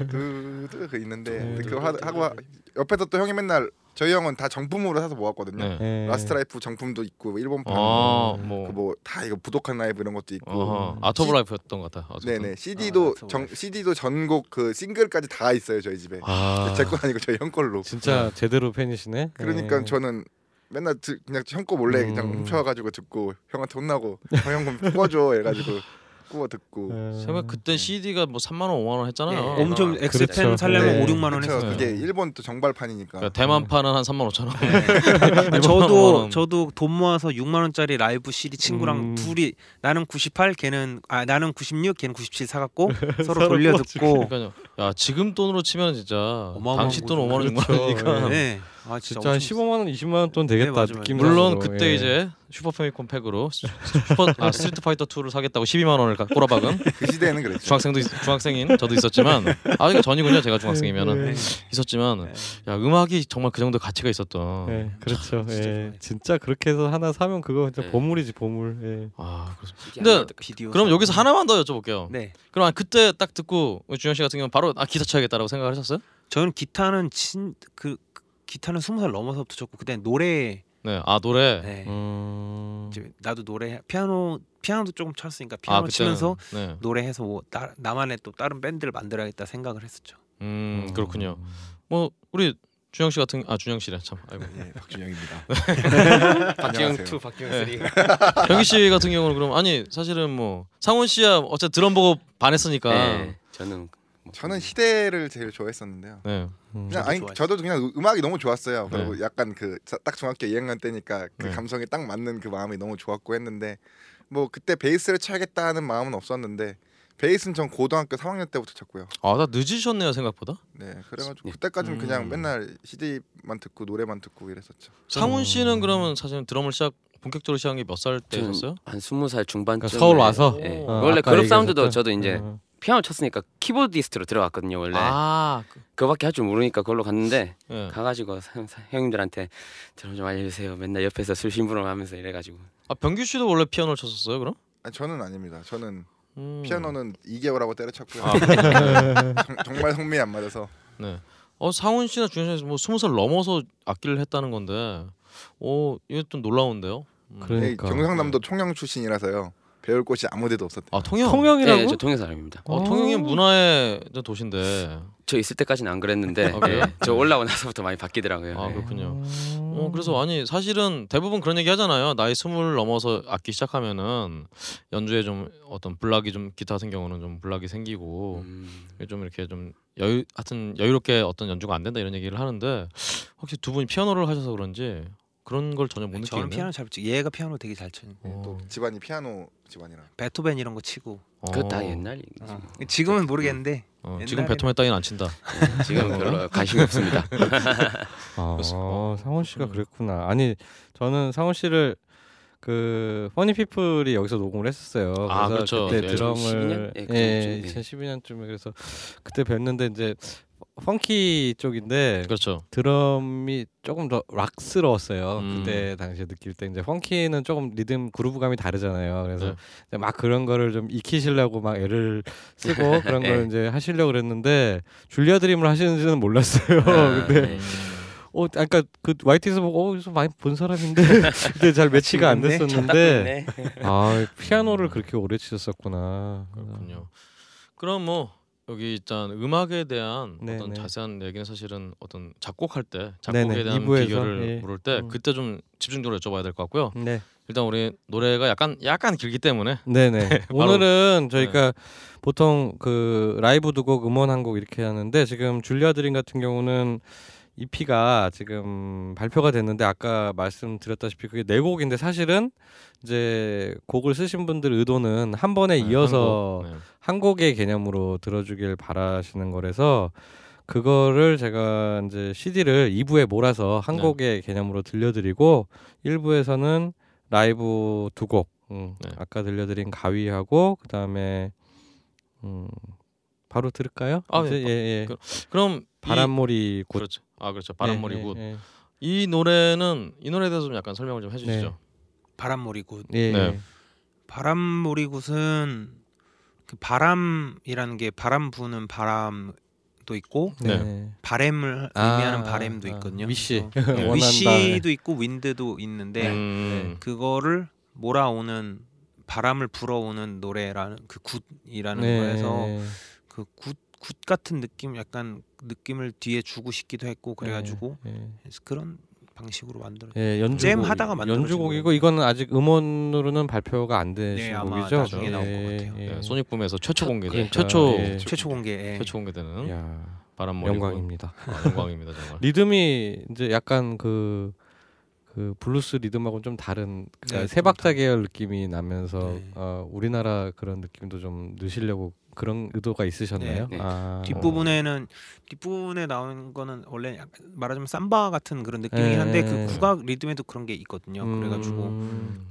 두두 그 있는데 네. 그거 하- 하고 하- 옆에서 또 형이 맨날 저희 형은 다 정품으로 사서 모았거든요. 네. 예. Last Live 정품도 있고 일본판 아, 음. 뭐 그뭐다 이거 부도칸 라이브 이런 것도 있고 어허, Art of Life였던 것 같아. 어쨌든. 네네 CD도 아, 정 CD도 전곡 그 싱글까지 다 있어요 저희 집에 아, 제건 아니고 저희 형 걸로 진짜 제대로 팬이시네. 그러니까 예. 저는 맨날 드, 그냥 형 거 몰래 그냥 음. 훔쳐가지고 듣고 형한테 혼나고 형좀 꺼줘 해가지고 구워 듣고 생각 그때 CD가 뭐 3만 원, 5만 원 했잖아요. 네. 엄청 아, X Japan 그렇죠. 살려면 네. 5, 6만 원 그쵸, 했어요. 그게 일본 또 정발판이니까 그러니까 대만판은 한 3만 5천 원. 네. 원. 저도 저도 돈 모아서 6만 원짜리 라이브 CD 친구랑 음. 둘이 나는 98 걔는 아 나는 96 걔는 97 사갖고 서로 서로 돌려. 듣고 그러니까요. 야 지금 돈으로 치면 진짜 당시 돈 거죠. 5만 원, 6만 그렇죠. 원이니까. 네. 아 진짜, 진짜 한 엄청 15만 원, 20만 원 돈 되겠다 네. 느낌으로. 물론 그때 예. 이제 Super Famicom 팩으로 슈- 슈퍼 아, Street Fighter 2를 사겠다고 12만 원을 가- 꼬라박은 그 시대에는 그랬죠. 중학생도 있- 중학생인 저도 있었지만 아직 전이군요. 제가 중학생이면은 네. 있었지만 야 음악이 정말 그 정도 가치가 있었던. 예, 그렇죠. 진짜 예. 진짜 그렇게 해서 하나 사면 그거 진짜 네. 보물이지 보물. 예. 아 그렇습니다. CD 근데. 비디오 그럼 사- 여기서 하나만 더 여쭤볼게요. 네. 그럼 그때 딱 듣고 준영 씨 같은 경우는 바로 아 기타 쳐야겠다라고 생각하셨어요? 저는 기타는 진 그 기타는 20살 넘어서부터 쳤고 그때 노래 네. 아 노래. 네. 음. 이제 나도 노래 피아노 피아노도 조금 쳤으니까 피아노 아 그때는 치면서 네. 노래해서 뭐 따, 나만의 또 다른 밴드를 만들어야겠다 생각을 했었죠. 음 그렇군요. 뭐 우리 준영 씨 같은 아 준영 씨래 참. 아이고. 예, 박준영입니다. 안녕하세요. 2, 박지영 네. 3. 경기 씨 같은 경우는 그럼 아니 사실은 뭐 상훈 씨야 어쨌든 드럼 보고 반했으니까. 네. 저는 뭐 저는 시대를 제일 좋아했었는데요. 네. 음. 그냥 저도 아니 좋아했어요. 저도 그냥 음악이 너무 좋았어요. 네. 그리고 약간 그 딱 중학교 2학년 때니까 그 네. 감성에 딱 맞는 그 마음이 너무 좋았고 했는데 뭐 그때 베이스를 쳐야겠다는 마음은 없었는데 베이스는 전 고등학교 3학년 때부터 쳤고요. 아나 늦으셨네요 생각보다. 네, 그래가지고 예. 그때까지는 그냥 음. 맨날 CD만 듣고 노래만 듣고 이랬었죠. 상훈 씨는 그러면 사실 드럼을 시작 본격적으로 시작한 게 몇 살 때였어요? 한 20살 중반쯤 그러니까 서울 와서? 예. 어, 원래 그룹 사운드도? 저도 이제 어. 피아노 쳤으니까 키보디스트로 들어갔거든요 원래 아, 그- 그거밖에 할 줄 모르니까 그걸로 갔는데 예. 가가지고 형- 형님들한테 드럼 좀 알려주세요 맨날 옆에서 술 심부름하면서 이래가지고 아 병규 씨도 원래 피아노를 쳤었어요 그럼? 아니, 저는 아닙니다. 저는 음. 피아노는 2개월하고 때려쳤고요. 아, 정, 정말 성미에 안 맞아서 네. 어 상훈 씨나 준현 씨뭐 스무 살 넘어서 악기를 했다는 건데, 오 이게 좀 놀라운데요. 음. 그러니까. 네, 경상남도 통영 출신이라서요. 배울 곳이 아무데도 없었대요. 아 통영. 통영이라고? 네, 저 통영 사람입니다 어 통영이 문화의 도시인데. 저 있을 때까지는 안 그랬는데 아? 예, 저 올라오고 나서부터 많이 바뀌더라고요 아 예. 그렇군요. 음. 어 그래서 아니 사실은 대부분 그런 얘기 하잖아요. 나이 스물 넘어서 악기 시작하면은 연주에 좀 어떤 불락이 좀 기타 같은 경우는 좀 불락이 생기고 음, 좀 이렇게 좀 여유 하여튼 여유롭게 어떤 연주가 안 된다 이런 얘기를 하는데 혹시 두 분이 피아노를 하셔서 그런지 그런 걸 전혀 못 네, 저는. 피아노 잘 치. 얘가 피아노 되게 잘 쳐요. 어. 또 집안이 피아노 집안이라. 베토벤 이런 거 치고. 다 어. 옛날 얘기지 어. 뭐. 지금은 모르겠는데 어, 지금 베토벤 따위는 안 친다. 지금 별로 관심이 없습니다 아, 그렇습니다. 상원 씨가 음. 그랬구나. 아니 저는 상원 씨를 그 퍼니피플이 여기서 녹음을 했었어요. 아, 그래서 그렇죠. 그때 네, 드럼을 2012년? 예, 예, 그쯤, 예. 2012년쯤에 그래서 그때 뵀는데 이제 펑키 쪽인데 그렇죠. 드럼이 조금 더 락스러웠어요. 음. 그때 당시에 느낄 때 이제 펑키는 조금 리듬 그루브감이 다르잖아요. 그래서 네. 막 그런 거를 좀 익히시려고 막 애를 쓰고 그런 걸 네. 이제 하시려고 그랬는데 줄리아 드림을 하시는지는 몰랐어요. 아, 근데 네. 어, 아까 그 YT에서 보고 어, 여기서 많이 본 사람인데 그때 잘 매치가 안. 됐었는데 네. 아 피아노를 그렇게 오래 치셨었구나. 그렇군요. 그럼 뭐 여기 일단 음악에 대한 네, 어떤 네. 자세한 얘기는 사실은 어떤 작곡할 때 작곡에 네네, 대한 이부에서, 비결을 예. 물을 때 음. 그때 좀 집중적으로 여쭤봐야 될 것 같고요. 네, 일단 우리 노래가 약간 약간 길기 때문에 네네. 바로- 오늘은 저희가 보통 그 라이브 두 곡, 음원 한 곡 이렇게 하는데 지금 줄리아 드림 같은 경우는 EP가 지금 발표가 됐는데 아까 말씀드렸다시피 그게 네 곡인데 사실은 이제 곡을 쓰신 분들 의도는 한 번에 네, 이어서 한 곡, 네. 한 곡의 개념으로 들어주길 바라시는 거라서 그거를 제가 이제 CD를 2부에 몰아서 한 네. 곡의 개념으로 들려드리고 1부에서는 라이브 두 곡, 음, 네. 아까 들려드린 가위하고 그 다음에 음, 바로 들을까요? 아, 이제 네. 예, 예. 그- 이- 바람몰이 굿. 그렇죠. 아 그렇죠. 바람몰이 예, 굿. 예, 예. 이 노래는 이 노래에 대해서 좀 약간 설명을 좀 해주시죠. 바람몰이 굿. 예, 네. 예. 바람몰이 굿은 그 바람이라는 게 바람 부는 바람 도 있고 네. 네. 바램을 아, 의미하는 아, 바램도 아, 있거든요. Wish. 네. 원한다. wish도 있고 wind도 있는데 음, 그거를 몰아오는 바람을 불어오는 노래라는 그 굿이라는 네. 거에서 그 굿 굿 같은 느낌 약간 느낌을 뒤에 주고 싶기도 했고 그래가지고 예. 그래서 그런 방식으로 만들어. 예, 연주 잼 하다가 만들어진 연주곡이고 이거는 아직 음원으로는 발표가 안 되신 네, 곡이죠. 나중에 나올 것 같아요. 네, 소닉붐에서 최초 공개 그러니까, 최초 예. 최초 공개. 예. 최초 공개되는 야, 바람몰이 영광입니다. 아, 영광입니다 정말. 리듬이 이제 약간 그, 그 블루스 리듬하고는 좀 다른 그러니까 네, 세좀 박자. 계열 느낌이 나면서 네. 어, 우리나라 그런 느낌도 좀 넣으시려고 그런 의도가 있으셨나요? 네, 네. 아, 뒷부분에는 뒷부분에 나오는 거는 원래 말하자면 삼바 같은 그런 느낌이긴 한데 네. 그 국악 리듬에도 그런 게 있거든요. 음, 그래가지고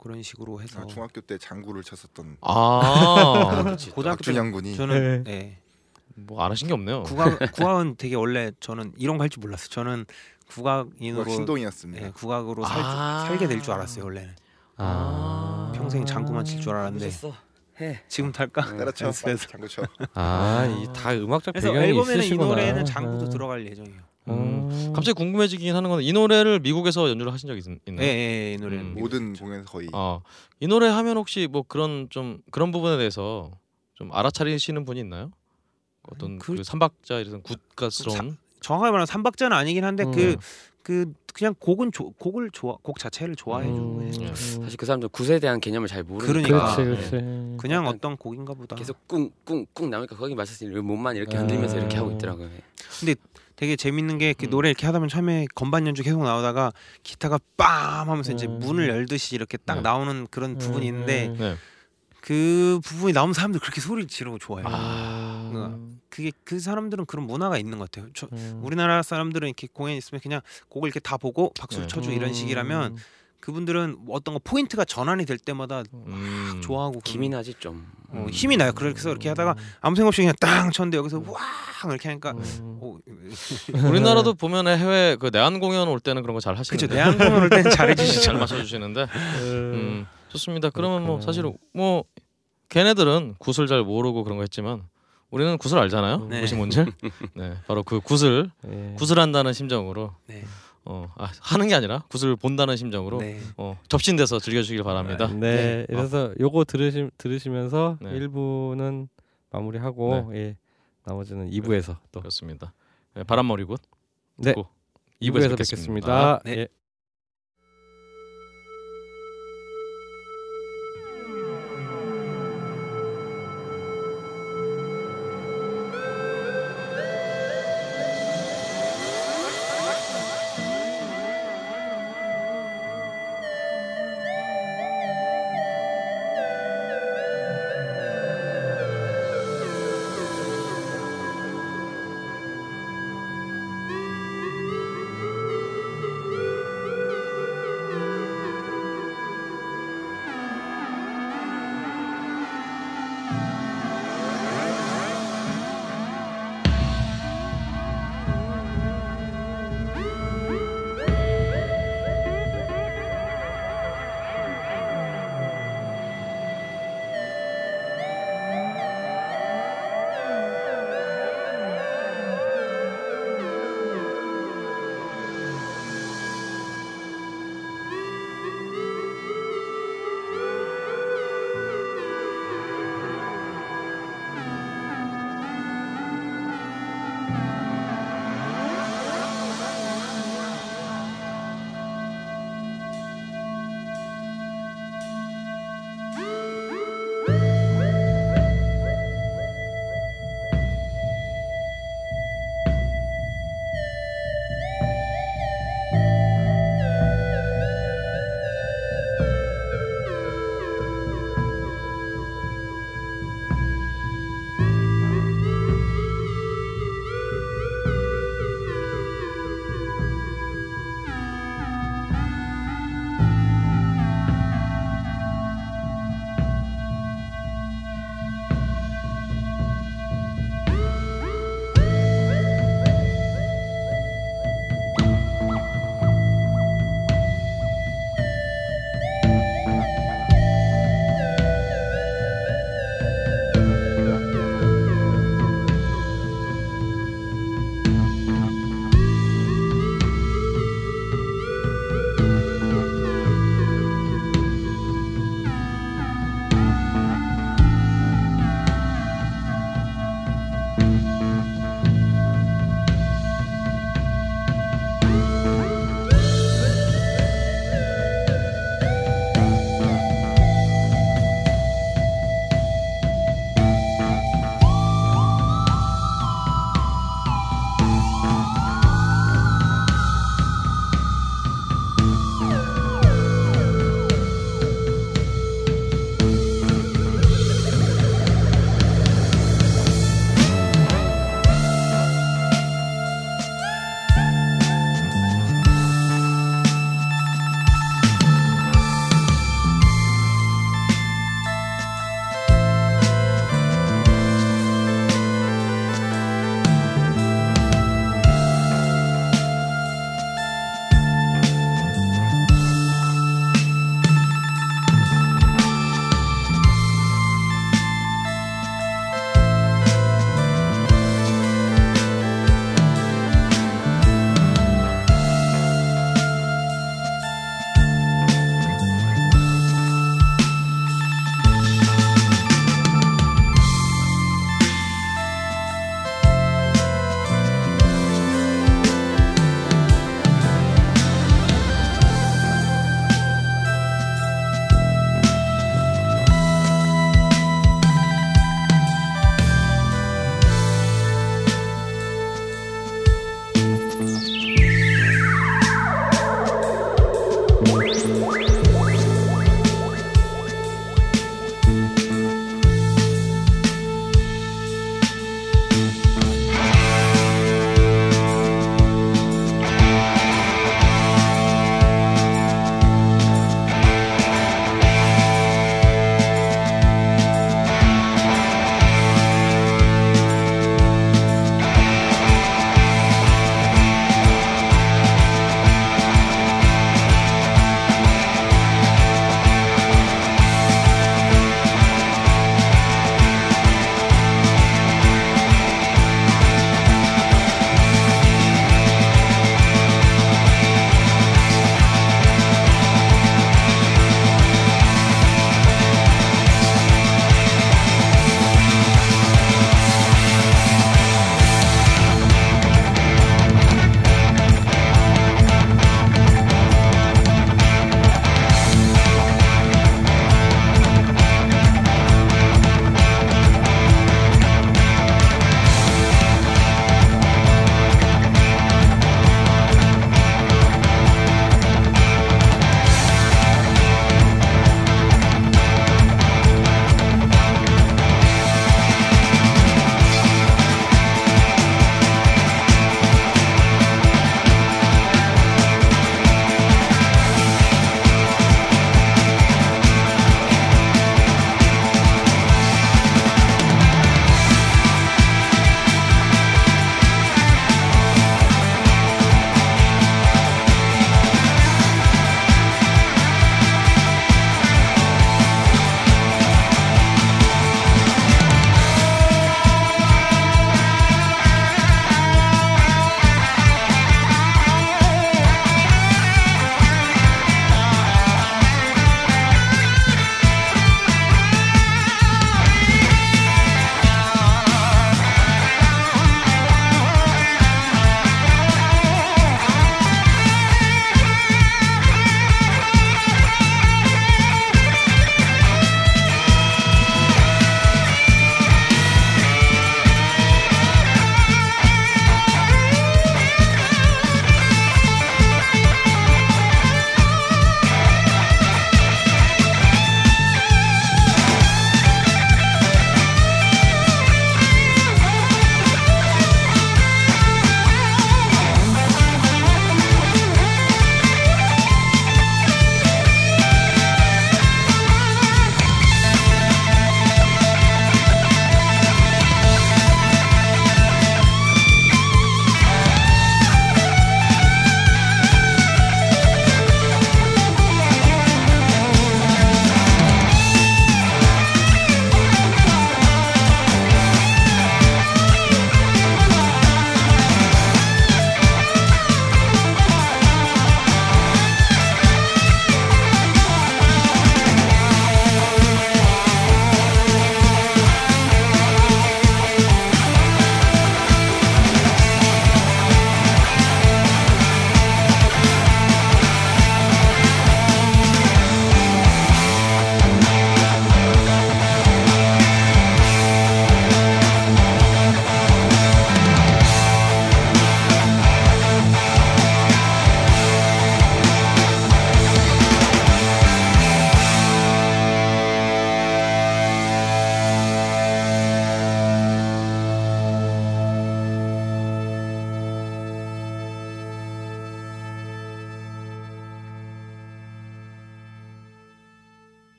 그런 식으로 해서 아, 중학교 때 장구를 쳤었던 아, 고등학교 때 박준영 군이 저는 네. 뭐 알아신 게 없네요. 국악 국악은 되게 원래 저는 이런 거 할 줄 몰랐어요. 저는 국악인으로 국악 신동이었습니다. 네, 국악으로 살, 아. 살게 될 줄 알았어요 원래는 아, 평생 장구만 칠 줄 알았는데 해. 지금 탈까? 때려쳐 연습해서. 장구 쳐. 아, 이다 음악적 그래서 배경이 앨범에는 이 있으시구나. 노래는 장구도 아. 들어갈 예정이에요. 음, 갑자기 궁금해지긴 하는 건데 이 노래를 미국에서 연주를 하신 적 있, 예, 있나요? 예, 예, 이 노래는 음. 모든 공연 거의 어, 이 노래 하면 혹시 뭐 그런 좀 그런 부분에 대해서 좀 알아차리시는 분이 있나요? 어떤 그- 그, 삼박자 이런 굿가스러운 정확하게 말하면 삼박자는 아니긴 한데 음. 그그 그냥 곡은 조, 곡을 좋아 곡 자체를 좋아해 주고 음, 예. 사실 그 사람들 굿에 대한 개념을 잘 모르니까 그러니까. 그렇지, 아, 그렇지. 그냥 어떤 곡인가 보다. 계속 꿍꿍꿍 나오니까 거기 맞춰서 몸만 이렇게 아. 흔들면서 이렇게 하고 있더라고요. 되게 재밌는 게그 음. 노래 이렇게 하다 보면 처음에 건반 연주 계속 나오다가 기타가 빰 하면서 이제 음. 문을 열듯이 이렇게 딱 네. 나오는 그런 부분이 있는데 음. 네. 그 부분이 나오면 사람들 그렇게 소리를 지르고 좋아해요. 아. 그 게 그 사람들은 그런 문화가 있는 것 같아요. 저, 음. 우리나라 사람들은 이렇게 공연 있으면 그냥 곡을 이렇게 다 보고 박수를 네. 쳐주고 이런 식이라면 그분들은 어떤 거 포인트가 전환이 될 때마다 음. 좋아하고 김이 나지 좀. 어, 힘이 나요. 그래서 이렇게 하다가 아무 생각 없이 그냥 땅 쳤는데 여기서 와 이렇게 하니까 음. 오, 우리나라도 보면 해외 그 내한 공연 올 때는 그런 거 잘 하시는데 그쵸 내한 공연 올 때는 잘 잘해주시죠. 맞춰주시는데 음, 좋습니다. 그러면 뭐 그렇구나. 사실 뭐 걔네들은 굿을 잘 모르고 그런 거 했지만 우리는 굿을 알잖아요. 네. 굿이 뭔지. 네, 바로 그 굿을 예. 굿을 한다는 심정으로 네. 어, 아, 하는 게 아니라 굿을 본다는 심정으로 네. 어, 접신돼서 즐겨주길 바랍니다. 네, 그래서 요거 들으시 들으시면서 네. 1부는 마무리하고 예. 나머지는 2부에서 또 그렇습니다. 네, 바람몰이 굿. 네. Go. 2부에서 2부에서 뵙겠습니다. 네. 예.